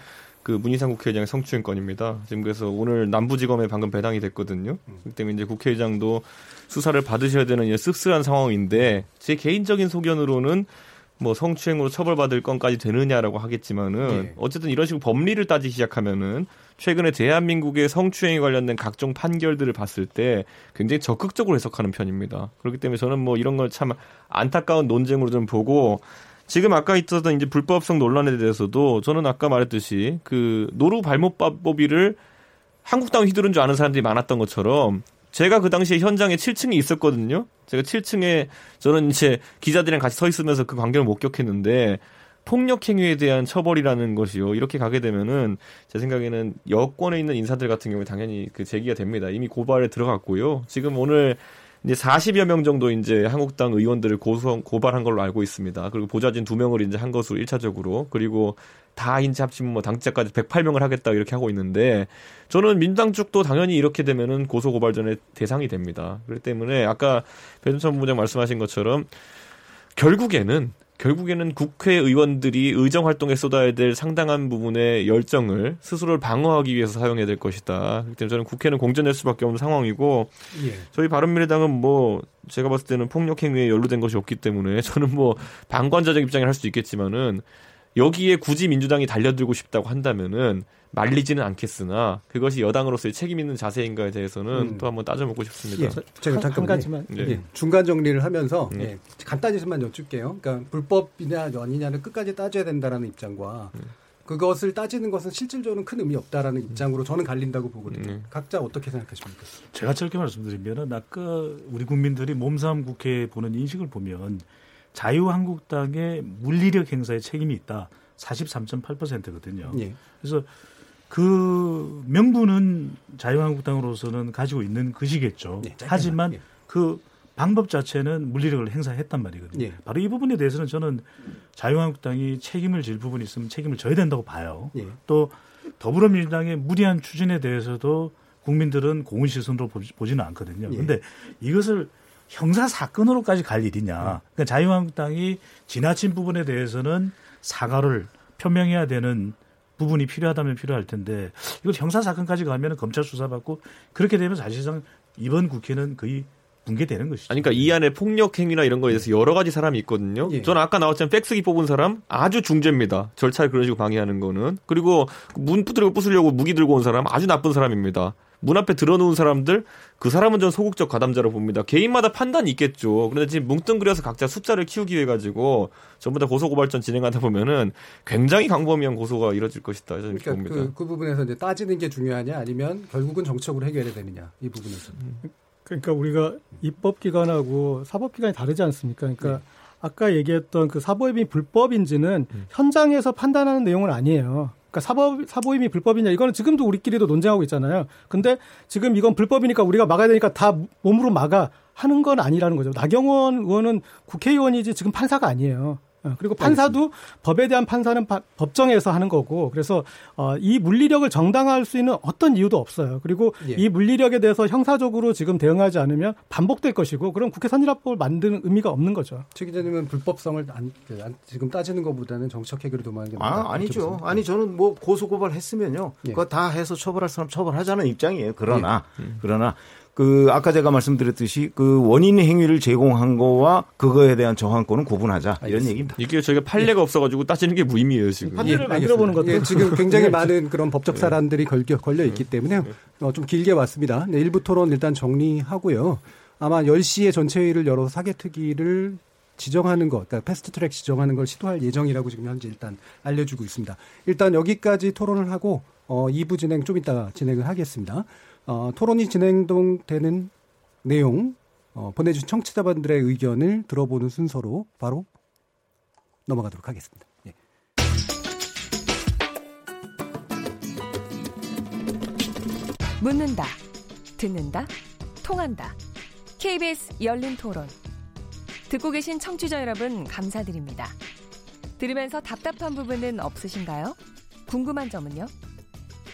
그 문희상 국회의장의 성추행 건입니다. 지금 그래서 오늘 남부지검에 방금 배당이 됐거든요. 그렇기 때문에 이제 국회의장도 수사를 받으셔야 되는 씁쓸한 상황인데 제 개인적인 소견으로는 뭐 성추행으로 처벌받을 건까지 되느냐라고 하겠지만은 네. 어쨌든 이런 식으로 법리를 따지기 시작하면은 최근에 대한민국의 성추행에 관련된 각종 판결들을 봤을 때 굉장히 적극적으로 해석하는 편입니다. 그렇기 때문에 저는 뭐 이런 걸 참 안타까운 논쟁으로 좀 보고 지금 아까 있었던 이제 불법성 논란에 대해서도 저는 아까 말했듯이 그 노루 발목법비를 한국당 휘두른 줄 아는 사람들이 많았던 것처럼 제가 그 당시에 현장에 7층에 있었거든요. 제가 7층에 저는 이제 기자들이랑 같이 서 있으면서 그 광경을 목격했는데 폭력 행위에 대한 처벌이라는 것이요. 이렇게 가게 되면은 제 생각에는 여권에 있는 인사들 같은 경우에 당연히 그 제기가 됩니다. 이미 고발에 들어갔고요. 지금 오늘 이제 40여 명 정도 이제 한국당 의원들을 고소, 고발한 걸로 알고 있습니다. 그리고 보좌진 두 명을 이제 한 것으로 1차적으로 그리고 다 인지 합치면 뭐 당직자까지 108명을 하겠다 이렇게 하고 있는데 저는 민당 쪽도 당연히 이렇게 되면은 고소 고발전의 대상이 됩니다. 그렇기 때문에 아까 배준찬 부부장 말씀하신 것처럼 결국에는 결국에는 국회의원들이 의정 활동에 쏟아야 될 상당한 부분의 열정을 스스로를 방어하기 위해서 사용해야 될 것이다. 그렇기 때문에 저는 국회는 공전될 수밖에 없는 상황이고 예. 저희 바른미래당은 뭐 제가 봤을 때는 폭력 행위에 연루된 것이 없기 때문에 저는 뭐 방관자적 입장을 할 수 있겠지만은 여기에 굳이 민주당이 달려들고 싶다고 한다면은 말리지는 않겠으나 그것이 여당으로서의 책임 있는 자세인가에 대해서는 음. 또 한번 따져보고 싶습니다. 예, 제가 잠깐 한 가지만 예. 예. 중간 정리를 하면서 음. 예, 간단히만 여쭐게요. 그러니까 불법이냐 아니냐는 끝까지 따져야 된다라는 입장과 음. 그것을 따지는 것은 실질적으로 큰 의미 없다라는 입장으로 저는 갈린다고 보거든요. 음. 각자 어떻게 생각하십니까? 제가 짧게 말씀드리면 아까 우리 국민들이 몸싸움 국회 보는 인식을 보면 자유한국당의 물리력 행사에 책임이 있다. 43.8%거든요. 예. 그래서 그 명분은 자유한국당으로서는 가지고 있는 것이겠죠. 네, 하지만 예. 그 방법 자체는 물리력을 행사했단 말이거든요. 예. 바로 이 부분에 대해서는 저는 자유한국당이 책임을 질 부분이 있으면 책임을 져야 된다고 봐요. 예. 또 더불어민주당의 무리한 추진에 대해서도 국민들은 공은 시선으로 보지는 않거든요. 그런데 예. 이것을 형사 사건으로까지 갈 일이냐. 그러니까 자유한국당이 지나친 부분에 대해서는 사과를 표명해야 되는 부분이 필요하다면 필요할 텐데 이걸 형사 사건까지 가면 검찰 수사받고 그렇게 되면 사실상 이번 국회는 거의 붕괴되는 것이죠. 아니, 그러니까 이 안에 폭력 행위나 이런 거에 대해서 여러 가지 사람이 있거든요. 예. 저는 아까 나왔지만 팩스기 뽑은 사람 아주 중죄입니다. 절차를 그런 식으로 방해하는 거는. 그리고 문 두드리고 부수려고 무기 들고 온 사람 아주 나쁜 사람입니다. 문 앞에 들어놓은 사람들 그 사람은 전 소극적 가담자로 봅니다. 개인마다 판단이 있겠죠. 그런데 지금 뭉뚱그려서 각자 숫자를 키우기 위해 가지고 전부 다 고소고발전 진행하다 보면은 굉장히 강범위한 고소가 이뤄질 것이다. 저는 그러니까 봅니다. 그, 그 부분에서 이제 따지는 게 중요하냐 아니면 결국은 정책으로 해결해야 되느냐 이 부분에서. 그러니까 우리가 입법기관하고 사법기관이 다르지 않습니까? 그러니까 네. 아까 얘기했던 그 사법이 불법인지는 음. 현장에서 판단하는 내용은 아니에요. 그러니까 사법 사보임이 불법이냐 이거는 지금도 우리끼리도 논쟁하고 있잖아요. 근데 지금 이건 불법이니까 우리가 막아야 되니까 다 몸으로 막아 하는 건 아니라는 거죠. 나경원 의원은 국회의원이지 지금 판사가 아니에요. 어, 그리고 판사도 알겠습니다. 법에 대한 판사는 법정에서 하는 거고 그래서 어, 이 물리력을 정당화할 수 있는 어떤 이유도 없어요. 그리고 예. 이 물리력에 대해서 형사적으로 지금 대응하지 않으면 반복될 것이고 그럼 국회 선진화법을 만드는 의미가 없는 거죠. 최 기자님은 불법성을 안, 지금 따지는 것보다는 정책 해결을 도모하는 게 아, 아니죠. 아니 저는 뭐 고소 고발 했으면요. 예. 그거 다 해서 처벌할 사람 처벌하자는 입장이에요. 그러나 예. 그러나 그 아까 제가 말씀드렸듯이 그 원인 행위를 제공한 거와 그거에 대한 저항권은 구분하자 이런 알겠습니다. 얘기입니다. 이게 저희가 판례가 없어가지고 따지는 게 무의미해요 지금. 판례를 예, 만들어 보는 것도 예, 지금 굉장히 많은 그런 법적 사람들이 걸려 걸려 있기 때문에 어, 좀 길게 왔습니다. 네, 일부 토론 일단 정리하고요. 아마 10시에 전체 회의를 열어서 사개특위를 지정하는 것, 그러니까 패스트트랙 지정하는 걸 시도할 예정이라고 지금 현재 일단 알려주고 있습니다. 일단 여기까지 토론을 하고 어, 2부 진행 좀 이따 진행을 하겠습니다. 어, 토론이 진행되는 내용 어, 보내주신 청취자분들의 의견을 들어보는 순서로 바로 넘어가도록 하겠습니다. 예. 묻는다, 듣는다, 통한다. KBS 열린 토론. 듣고 계신 청취자 여러분 감사드립니다. 들으면서 답답한 부분은 없으신가요? 궁금한 점은요?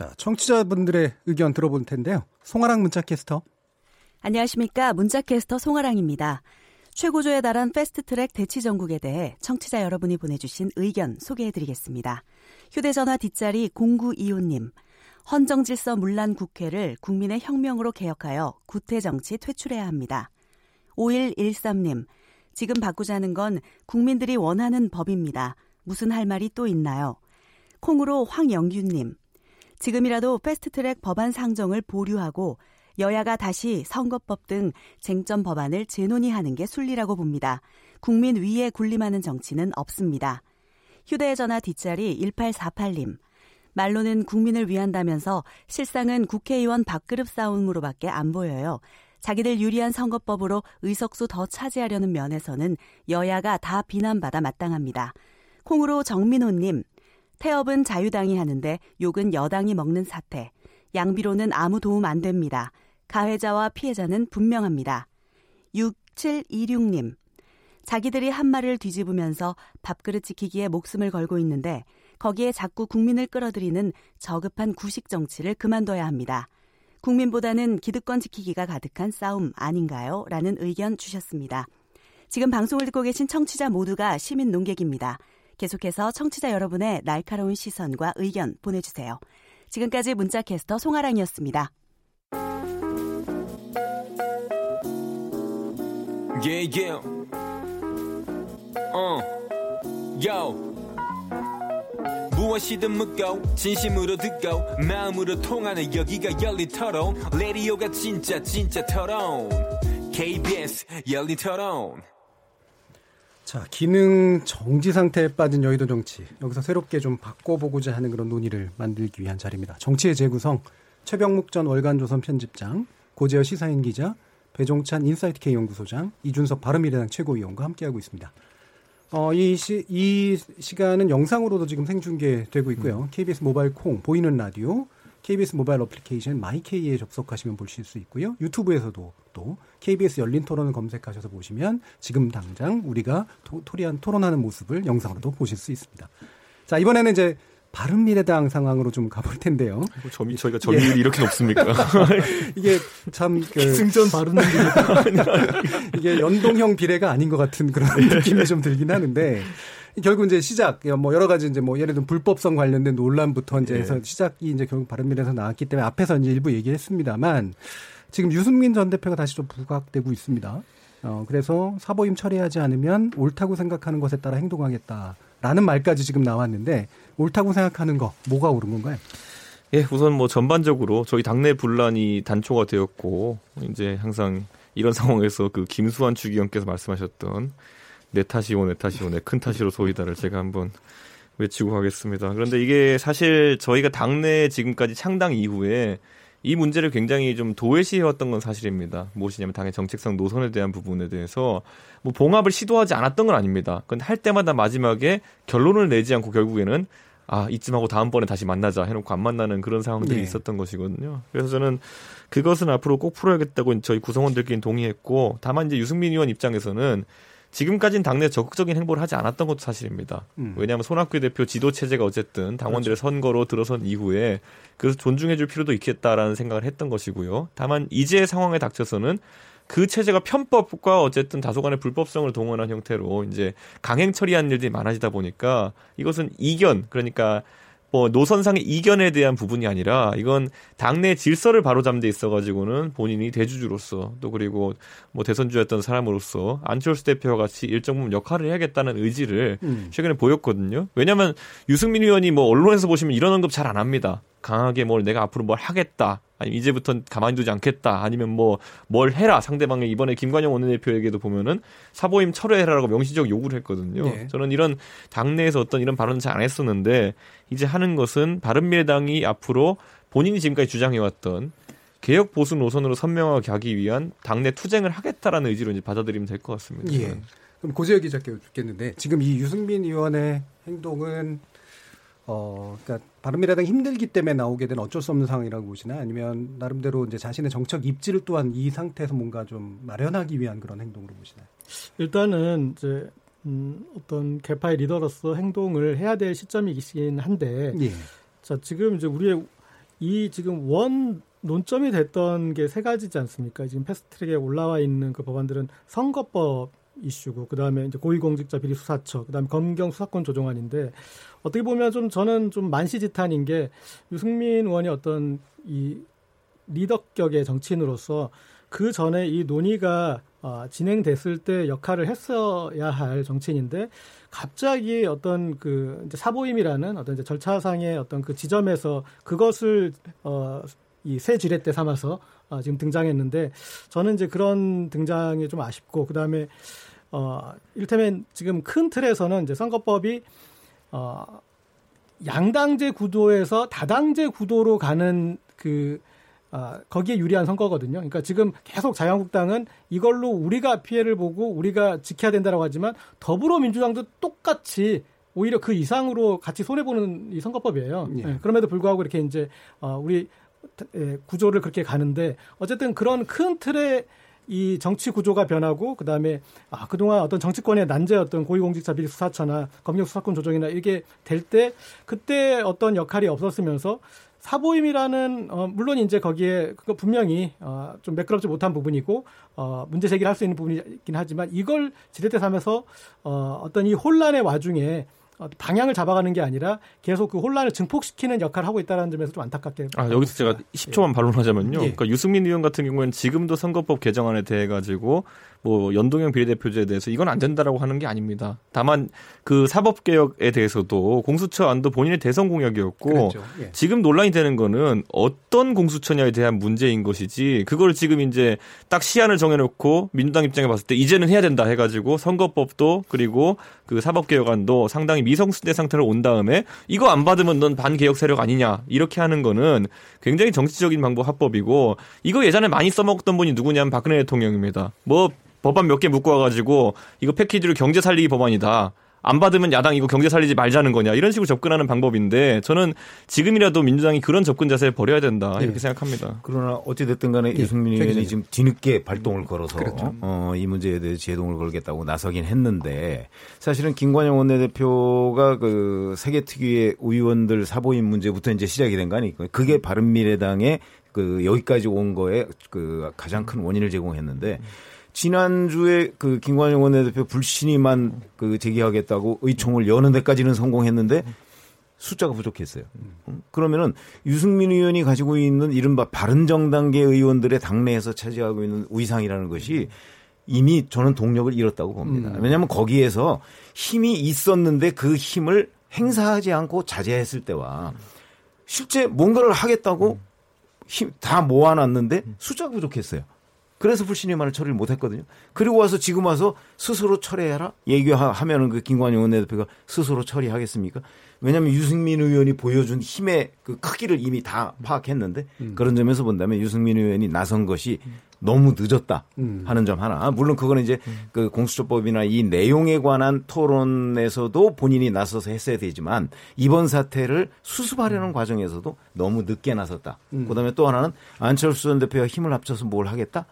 자, 청취자분들의 의견 들어볼 텐데요. 송아랑 문자캐스터. 안녕하십니까. 문자캐스터 송아랑입니다. 최고조에 달한 패스트트랙 대치 전국에 대해 청취자 여러분이 보내주신 의견 소개해드리겠습니다. 휴대전화 뒷자리 0925님. 헌정질서 문란 국회를 국민의 혁명으로 개혁하여 구태정치 퇴출해야 합니다. 5113님. 지금 바꾸자는 건 국민들이 원하는 법입니다. 무슨 할 말이 또 있나요? 콩으로 황영균님. 지금이라도 패스트트랙 법안 상정을 보류하고 여야가 다시 선거법 등 쟁점 법안을 재논의하는 게 순리라고 봅니다. 국민 위에 군림하는 정치는 없습니다. 휴대전화 뒷자리 1848님. 말로는 국민을 위한다면서 실상은 국회의원 밥그릇 싸움으로밖에 안 보여요. 자기들 유리한 선거법으로 의석수 더 차지하려는 면에서는 여야가 다 비난받아 마땅합니다. 콩으로 정민호님, 태업은 자유당이 하는데 욕은 여당이 먹는 사태. 양비로는 아무 도움 안 됩니다. 가해자와 피해자는 분명합니다. 6726님, 자기들이 한 말을 뒤집으면서 밥그릇 지키기에 목숨을 걸고 있는데 거기에 자꾸 국민을 끌어들이는 저급한 구식 정치를 그만둬야 합니다. 국민보다는 기득권 지키기가 가득한 싸움 아닌가요? 라는 의견 주셨습니다. 지금 방송을 듣고 계신 청취자 모두가 시민 농객입니다. 계속해서 청취자 여러분의 날카로운 시선과 의견 보내주세요. 지금까지 문자캐스터 송아랑이었습니다. Yeah, yeah. Uh. Yo. 무엇이든 묻고 진심으로 듣고 마음으로 통하는 여기가 열린 토론 레디오가 진짜 진짜 토론 KBS 열린 토론 자, 기능 정지 상태에 빠진 여의도 정치. 여기서 새롭게 좀 바꿔보고자 하는 그런 논의를 만들기 위한 자리입니다. 정치의 재구성, 최병묵 전 월간조선 편집장, 고재열 시사인 기자, 배종찬 인사이트 K 연구소장, 이준석 바른미래당 최고위원과 함께하고 있습니다. 어, 이, 시, 이 시간은 영상으로도 지금 생중계되고 있고요. KBS 모바일 콩, 보이는 라디오, KBS 모바일 어플리케이션 마이케이에 접속하시면 보실 수 있고요. 유튜브에서도 또 KBS 열린 토론을 검색하셔서 보시면 지금 당장 우리가 도, 토리한 토론하는 모습을 영상으로도 보실 수 있습니다. 자, 이번에는 이제 바른미래당 상황으로 좀 가볼 텐데요. 점이 저희가 점유율이 예. 이렇게 높습니까? 이게 참 그, 승전 바르는 이게 연동형 비례가 아닌 것 같은 그런 느낌이 좀 들긴 하는데 결국 이제 시작 뭐 여러 가지 이제 뭐 예를 들면 불법성 관련된 논란부터 이제 해서 예. 시작이 이제 결국 바른미래에서 나왔기 때문에 앞에서 이제 일부 얘기했습니다만 지금 유승민 전 대표가 다시 좀 부각되고 있습니다. 어 그래서 사보임 처리하지 않으면 옳다고 생각하는 것에 따라 행동하겠다라는 말까지 지금 나왔는데 옳다고 생각하는 거 뭐가 옳은 건가요? 예, 우선 뭐 전반적으로 저희 당내 분란이 단초가 되었고 이제 항상 이런 상황에서 그 김수환 주기원께서 말씀하셨던 내 탓이오 내 탓이오 내 큰 탓이로 소이다를 제가 한번 외치고 가겠습니다. 그런데 이게 사실 저희가 당내 지금까지 창당 이후에 이 문제를 굉장히 좀 도외시해왔던 건 사실입니다. 무엇이냐면 당의 정책상 노선에 대한 부분에 대해서 뭐 봉합을 시도하지 않았던 건 아닙니다. 근데 할 때마다 마지막에 결론을 내지 않고 결국에는 아 이쯤 하고 다음번에 다시 만나자 해놓고 안 만나는 그런 상황들이 네. 있었던 것이거든요. 그래서 저는 그것은 앞으로 꼭 풀어야겠다고 저희 구성원들끼리 동의했고 다만 이제 유승민 의원 입장에서는 지금까지는 당내 적극적인 행보를 하지 않았던 것도 사실입니다. 음. 왜냐하면 손학규 대표 지도 체제가 어쨌든 당원들의 그렇죠. 선거로 들어선 이후에 그래서 존중해줄 필요도 있겠다라는 생각을 했던 것이고요. 다만 이제 상황에 닥쳐서는 그 체제가 편법과 어쨌든 다소간의 불법성을 동원한 형태로 이제 강행 처리한 일들이 많아지다 보니까 이것은 이견 그러니까 뭐 노선상의 이견에 대한 부분이 아니라 이건 당내 질서를 바로잡는 데 있어가지고는 본인이 대주주로서 또 그리고 뭐 대선주였던 사람으로서 안철수 대표와 같이 일정 부분 역할을 해야겠다는 의지를 음. 최근에 보였거든요. 왜냐하면 유승민 의원이 뭐 언론에서 보시면 이런 언급 잘 안 합니다. 강하게 뭘 내가 앞으로 뭘 하겠다. 아니면 이제부터 가만히 두지 않겠다. 아니면 뭐 뭘 해라. 상대방에 이번에 김관영 원내대표에게도 보면은 사보임 철회해라라고 명시적 요구를 했거든요. 네. 저는 이런 당내에서 어떤 이런 발언을 잘 안 했었는데 이제 하는 것은 바른미래당이 앞으로 본인이 지금까지 주장해왔던 개혁 보수 노선으로 선명하게 하기 위한 당내 투쟁을 하겠다라는 의지로 이제 받아들이면 될 것 같습니다. 예. 그럼 고재혁 기자께 여쭙겠는데 지금 이 유승민 의원의 행동은 어, 그러니까 바른미래당 힘들기 때문에 나오게 된 어쩔 수 없는 상황이라고 보시나 아니면 나름대로 이제 자신의 정책 입지를 또한 이 상태에서 뭔가 좀 마련하기 위한 그런 행동으로 보시나요? 일단은 이제 음, 어떤 개파의 리더로서 행동을 해야 될 시점이긴 한데, 예. 자 지금 이제 우리의 이 지금 원 논점이 됐던 게 세 가지지 않습니까? 지금 패스트트랙에 올라와 있는 그 법안들은 선거법 이슈고 그다음에 이제 고위공직자 비리 수사처 그다음에 검경 수사권 조정안인데 어떻게 보면 좀 저는 좀 만시지탄인 게 유승민 의원이 어떤 이 리더격의 정치인으로서 그 전에 이 논의가 어, 진행됐을 때 역할을 했어야 할 정치인인데 갑자기 어떤 그 이제 사보임이라는 어떤 이제 절차상의 어떤 그 지점에서 그것을 어, 이새 때 삼아서 어, 지금 등장했는데 저는 이제 그런 등장이 좀 아쉽고 그 다음에 어, 일테면 지금 큰 틀에서는 이제 선거법이 어, 양당제 구도에서 다당제 구도로 가는 그 아, 거기에 유리한 선거거든요. 그러니까 지금 계속 자유한국당은 이걸로 우리가 피해를 보고 우리가 지켜야 된다라고 하지만 더불어민주당도 똑같이 오히려 그 이상으로 같이 손해 보는 이 선거법이에요. 예. 네, 그럼에도 불구하고 이렇게 이제 어, 우리 예, 구조를 그렇게 가는데 어쨌든 그런 큰 틀의 이 정치 구조가 변하고 그다음에 아 그동안 어떤 정치권의 난제였던 고위공직자 비리 수사처나 검경 수사권 조정이나 이게 될 때 그때 어떤 역할이 없었으면서 사보임이라는 어 물론 이제 거기에 그거 분명히 어 좀 매끄럽지 못한 부분이고 어 문제 제기를 할 수 있는 부분이긴 하지만 이걸 지렛대 삼아서 어 어떤 이 혼란의 와중에 어, 방향을 잡아가는 게 아니라 계속 그 혼란을 증폭시키는 역할을 하고 있다는 점에서 좀 안타깝게. 아, 여기서 제가 10초만 예. 반론하자면요. 예. 그러니까 유승민 의원 같은 경우에는 지금도 선거법 개정안에 대해 가지고 뭐 연동형 비례대표제에 대해서 이건 안 된다라고 하는 게 아닙니다. 다만 그 사법 개혁에 대해서도 공수처 안도 본인의 대선 공약이었고 예. 지금 논란이 되는 거는 어떤 공수처냐에 대한 문제인 것이지 그걸 지금 이제 딱 시안을 정해 놓고 민주당 입장에 봤을 때 이제는 해야 된다 해 가지고 선거법도 그리고 그 사법 개혁안도 상당히 미성수대 상태로 온 다음에 이거 안 받으면 넌 반개혁 세력 아니냐 이렇게 하는 거는 굉장히 정치적인 방법 합법이고 이거 예전에 많이 써먹던 분이 누구냐면 박근혜 대통령입니다. 뭐 법안 몇 개 묶어 와가지고 이거 패키지로 경제 살리기 법안이다. 안 받으면 야당 이거 경제 살리지 말자는 거냐 이런 식으로 접근하는 방법인데 저는 지금이라도 민주당이 그런 접근 자세를 버려야 된다 이렇게 네. 생각합니다. 그러나 어찌 됐든 간에 네. 유승민 의원이 지금 뒤늦게 발동을 걸어서 그렇죠. 어, 이 문제에 대해 제동을 걸겠다고 나서긴 했는데 사실은 김관영 원내대표가 그 세계 특유의 의원들 사보임 문제부터 이제 시작이 된 거 아니에요. 그게 바른미래당의 그 여기까지 온 거에 그 가장 큰 원인을 제공했는데 음. 지난주에 그 김관영 원내대표 불신임만 그 제기하겠다고 의총을 여는 데까지는 성공했는데 숫자가 부족했어요. 그러면은 유승민 의원이 가지고 있는 이른바 바른정당계 의원들의 당내에서 차지하고 있는 위상이라는 것이 이미 저는 동력을 잃었다고 봅니다. 음. 왜냐하면 거기에서 힘이 있었는데 그 힘을 행사하지 않고 자제했을 때와 실제 뭔가를 하겠다고 힘 다 모아놨는데 숫자가 부족했어요. 그래서 불신임안을 처리를 못했거든요. 그리고 와서 지금 와서 스스로 처리해라 얘기하면은 그 김관영 원내대표가 스스로 처리하겠습니까? 왜냐하면 유승민 의원이 보여준 힘의 그 크기를 이미 다 파악했는데 음. 그런 점에서 본다면 유승민 의원이 나선 것이 너무 늦었다 음. 하는 점 하나. 물론 그거는 이제 음. 그 공수처법이나 이 내용에 관한 토론에서도 본인이 나서서 했어야 되지만 이번 사태를 수습하려는 음. 과정에서도 너무 늦게 나섰다. 음. 그다음에 또 하나는 안철수 전 대표와 힘을 합쳐서 뭘 하겠다.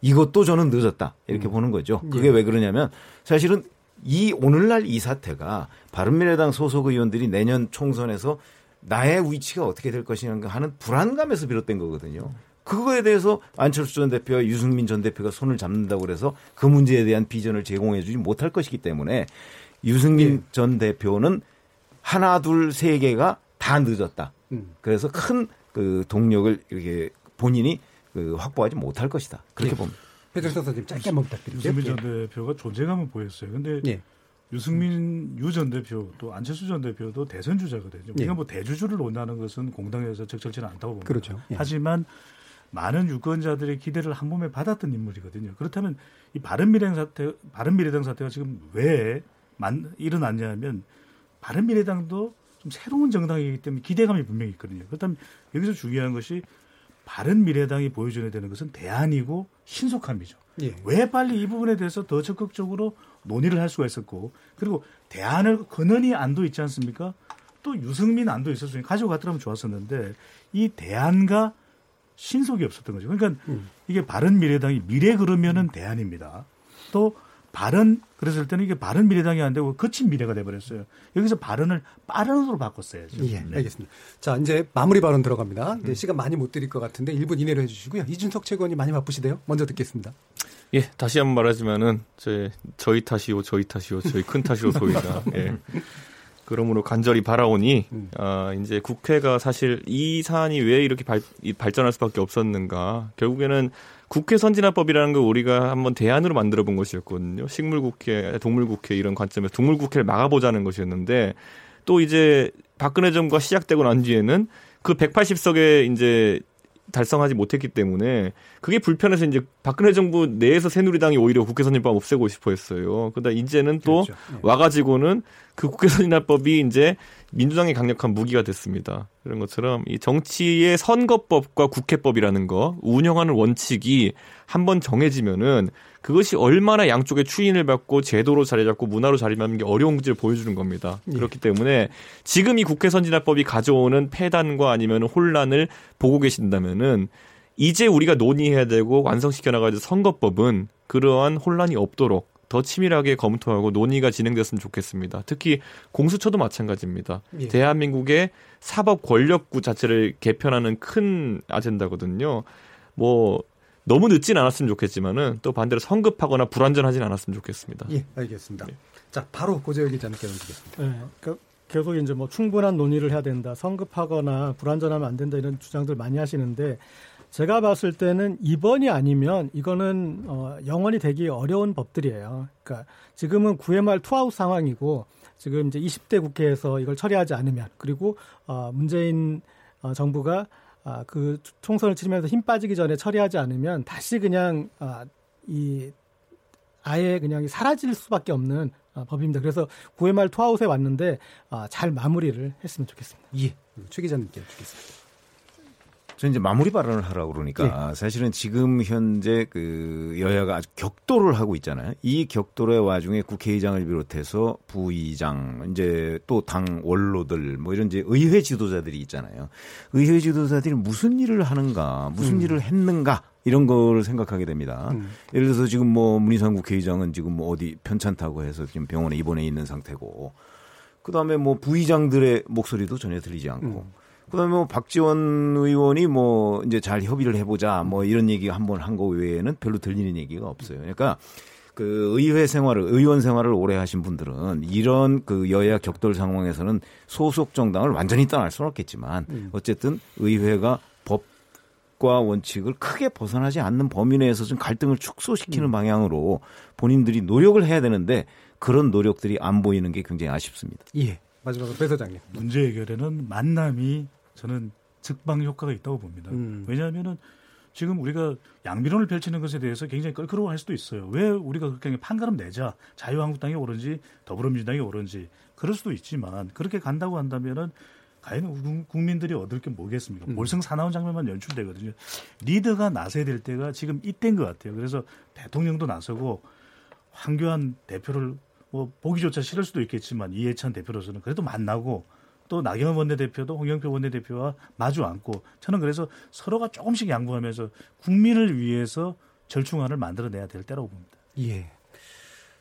이것도 저는 늦었다 이렇게 음. 보는 거죠. 그게 예. 왜 그러냐면 사실은 이 오늘날 이 사태가 바른미래당 소속 의원들이 내년 총선에서 나의 위치가 어떻게 될 것이냐 하는 불안감에서 비롯된 거거든요. 그거에 대해서 안철수 전 대표와 유승민 전 대표가 손을 잡는다고 그래서 그 문제에 대한 비전을 제공해 주지 못할 것이기 때문에 유승민 예. 전 대표는 하나 둘 세 개가 다 늦었다. 음. 그래서 큰 그 동력을 이렇게 본인이 그 확보하지 못할 것이다. 그렇게 예. 봅니다. 배정석 선생님 짧게 한번 부탁드릴게요. 유승민 전 예. 대표가 존재감을 보였어요. 근데 예. 유승민 유 전 대표 또 안철수 전 대표도 대선 주자거든요. 우리가 예. 뭐 대주주를 논하는 것은 공당에서 적절치는 않다고 봅니다. 그렇죠. 예. 하지만 많은 유권자들의 기대를 한 몸에 받았던 인물이거든요. 그렇다면 이 바른미래당 사태, 바른미래당 사태가 지금 왜 만, 일어났냐면 바른미래당도 좀 새로운 정당이기 때문에 기대감이 분명히 있거든요. 그렇다면 여기서 중요한 것이 바른 미래당이 보여줘야 되는 것은 대안이고 신속함이죠. 예. 왜 빨리 이 부분에 대해서 더 적극적으로 논의를 할 수가 있었고 그리고 대안을 근원이 안도 있지 않습니까? 또 유승민 안도 있었으니 가지고 갔더라면 좋았었는데 이 대안과 신속이 없었던 거죠. 그러니까 음. 이게 바른 미래당이 미래 그러면은 대안입니다. 또 발언 그랬을 때는 이게 바른 미래당이 안 되고 거친 미래가 돼버렸어요. 여기서 발언을 빠른 으로 바꿨어야죠. 예, 네. 알겠습니다. 자, 이제 마무리 발언 들어갑니다. 음. 시간 많이 못 드릴 것 같은데 1분 이내로 해주시고요. 이준석 최고원이 많이 바쁘시대요. 먼저 듣겠습니다. 예, 다시 한번 말하지만은 제 저희 탓이요, 저희 탓이요, 저희 큰 탓이요 소이다. 예. 그러므로 간절히 바라오니 음. 아, 이제 국회가 사실 이 사안이 왜 이렇게 발, 발전할 수밖에 없었는가? 결국에는 국회 선진화법이라는 걸 우리가 한번 대안으로 만들어 본 것이었거든요. 식물 국회, 동물 국회 이런 관점에서 동물 국회를 막아보자는 것이었는데 또 이제 박근혜 정부가 시작되고 난 뒤에는 그 180석에 이제 달성하지 못했기 때문에 그게 불편해서 이제 박근혜 정부 내에서 새누리당이 오히려 국회 선진법 없애고 싶어 했어요. 그러다 이제는 또 그렇죠. 네. 와가지고는 그 국회 선진화법이 이제 민주당의 강력한 무기가 됐습니다. 그런 것처럼 이 정치의 선거법과 국회법이라는 거 운영하는 원칙이 한번 정해지면은 그것이 얼마나 양쪽의 추인을 받고 제도로 자리 잡고 문화로 자리 잡는 게 어려운 지를 보여주는 겁니다. 예. 그렇기 때문에 지금 이 국회 선진화법이 가져오는 폐단과 아니면 혼란을 보고 계신다면은 이제 우리가 논의해야 되고 완성시켜 나가야 될 선거법은 그러한 혼란이 없도록 더 치밀하게 검토하고 논의가 진행됐으면 좋겠습니다. 특히 공수처도 마찬가지입니다. 예. 대한민국의 사법 권력구 자체를 개편하는 큰 아젠다거든요. 뭐 너무 늦진 않았으면 좋겠지만은 또 반대로 성급하거나 불완전하진 않았으면 좋겠습니다. 예, 알겠습니다. 네. 자, 바로 고재열 기자님께 넘기겠습니다. 네, 그 계속 이제 뭐 충분한 논의를 해야 된다, 성급하거나 불완전하면 안 된다 이런 주장들 많이 하시는데 제가 봤을 때는 이번이 아니면 이거는 어, 영원히 되기 어려운 법들이에요. 그러니까 지금은 9회 말 투아웃 상황이고 지금 이제 20대 국회에서 이걸 처리하지 않으면 그리고 어, 문재인 어, 정부가 아, 그 총선을 치르면서 힘 빠지기 전에 처리하지 않으면 다시 그냥 아, 이 아예 그냥 사라질 수밖에 없는 아, 법입니다. 그래서 9회 말 투아웃에 왔는데 아, 잘 마무리를 했으면 좋겠습니다. 예. 최 기자님께 주겠습니다. 저 이제 마무리 발언을 하라고 그러니까 네. 사실은 지금 현재 그 여야가 아주 격돌을 하고 있잖아요. 이 격돌의 와중에 국회의장을 비롯해서 부의장 이제 또 당 원로들 뭐 이런 이제 의회 지도자들이 있잖아요. 의회 지도자들이 무슨 일을 하는가, 무슨 음. 일을 했는가 이런 걸 생각하게 됩니다. 음. 예를 들어서 지금 뭐 문희상 국회의장은 지금 뭐 어디 편찮다고 해서 지금 병원에 입원해 있는 상태고 그 다음에 뭐 부의장들의 목소리도 전혀 들리지 않고 음. 그다음에 뭐 박지원 의원이 뭐 이제 잘 협의를 해보자 뭐 이런 얘기 한 번 한 거 외에는 별로 들리는 얘기가 없어요. 그러니까 그 의회 생활을 의원 생활을 오래 하신 분들은 이런 그 여야 격돌 상황에서는 소속 정당을 완전히 떠날 수는 없겠지만 음. 어쨌든 의회가 법과 원칙을 크게 벗어나지 않는 범위 내에서 좀 갈등을 축소시키는 음. 방향으로 본인들이 노력을 해야 되는데 그런 노력들이 안 보이는 게 굉장히 아쉽습니다. 예. 마지막으로 배 소장님. 문제 해결에는 만남이 저는 즉방 효과가 있다고 봅니다. 음. 왜냐하면은 지금 우리가 양비론을 펼치는 것에 대해서 굉장히 껄끄러워할 수도 있어요. 왜 우리가 그렇게 판가름 내자 자유한국당이 옳은지 더불어민주당이 옳은지 그럴 수도 있지만 그렇게 간다고 한다면은 과연 국민들이 얻을 게 뭐겠습니까? 음. 몰성 사나운 장면만 연출되거든요. 리더가 나서야 될 때가 지금 이때인 것 같아요. 그래서 대통령도 나서고 황교안 대표를 뭐 보기조차 싫을 수도 있겠지만 이해찬 대표로서는 그래도 만나고 또 나경원 원내대표도 홍영표 원내대표와 마주 앉고 저는 그래서 서로가 조금씩 양보하면서 국민을 위해서 절충안을 만들어내야 될 때라고 봅니다. 예.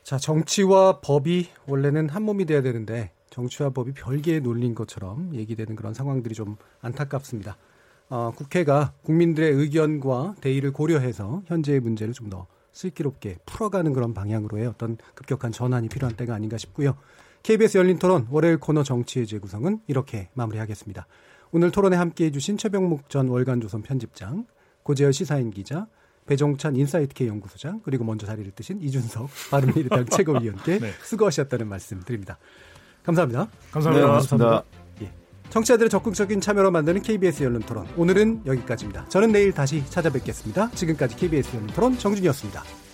자, 정치와 법이 원래는 한 몸이 돼야 되는데 정치와 법이 별개의 논리인 것처럼 얘기되는 그런 상황들이 좀 안타깝습니다. 어, 국회가 국민들의 의견과 대의를 고려해서 현재의 문제를 좀 더 슬기롭게 풀어가는 그런 방향으로의 어떤 급격한 전환이 필요한 때가 아닌가 싶고요. KBS 열린 토론 월요일 코너 정치의 재구성은 이렇게 마무리하겠습니다. 오늘 토론에 함께 해 주신 최병묵 전 월간조선 편집장, 고재열 시사인 기자, 배종찬 인사이트K 연구소장, 그리고 먼저 자리를 뜨신 이준석 바른미래당 최고위원께 네. 수고하셨다는 말씀 드립니다. 감사합니다. 감사합니다. 네, 고맙습니다. 예. 청취자들의 적극적인 참여로 만드는 KBS 열린 토론. 오늘은 여기까지입니다. 저는 내일 다시 찾아뵙겠습니다. 지금까지 KBS 열린 토론 정준이었습니다.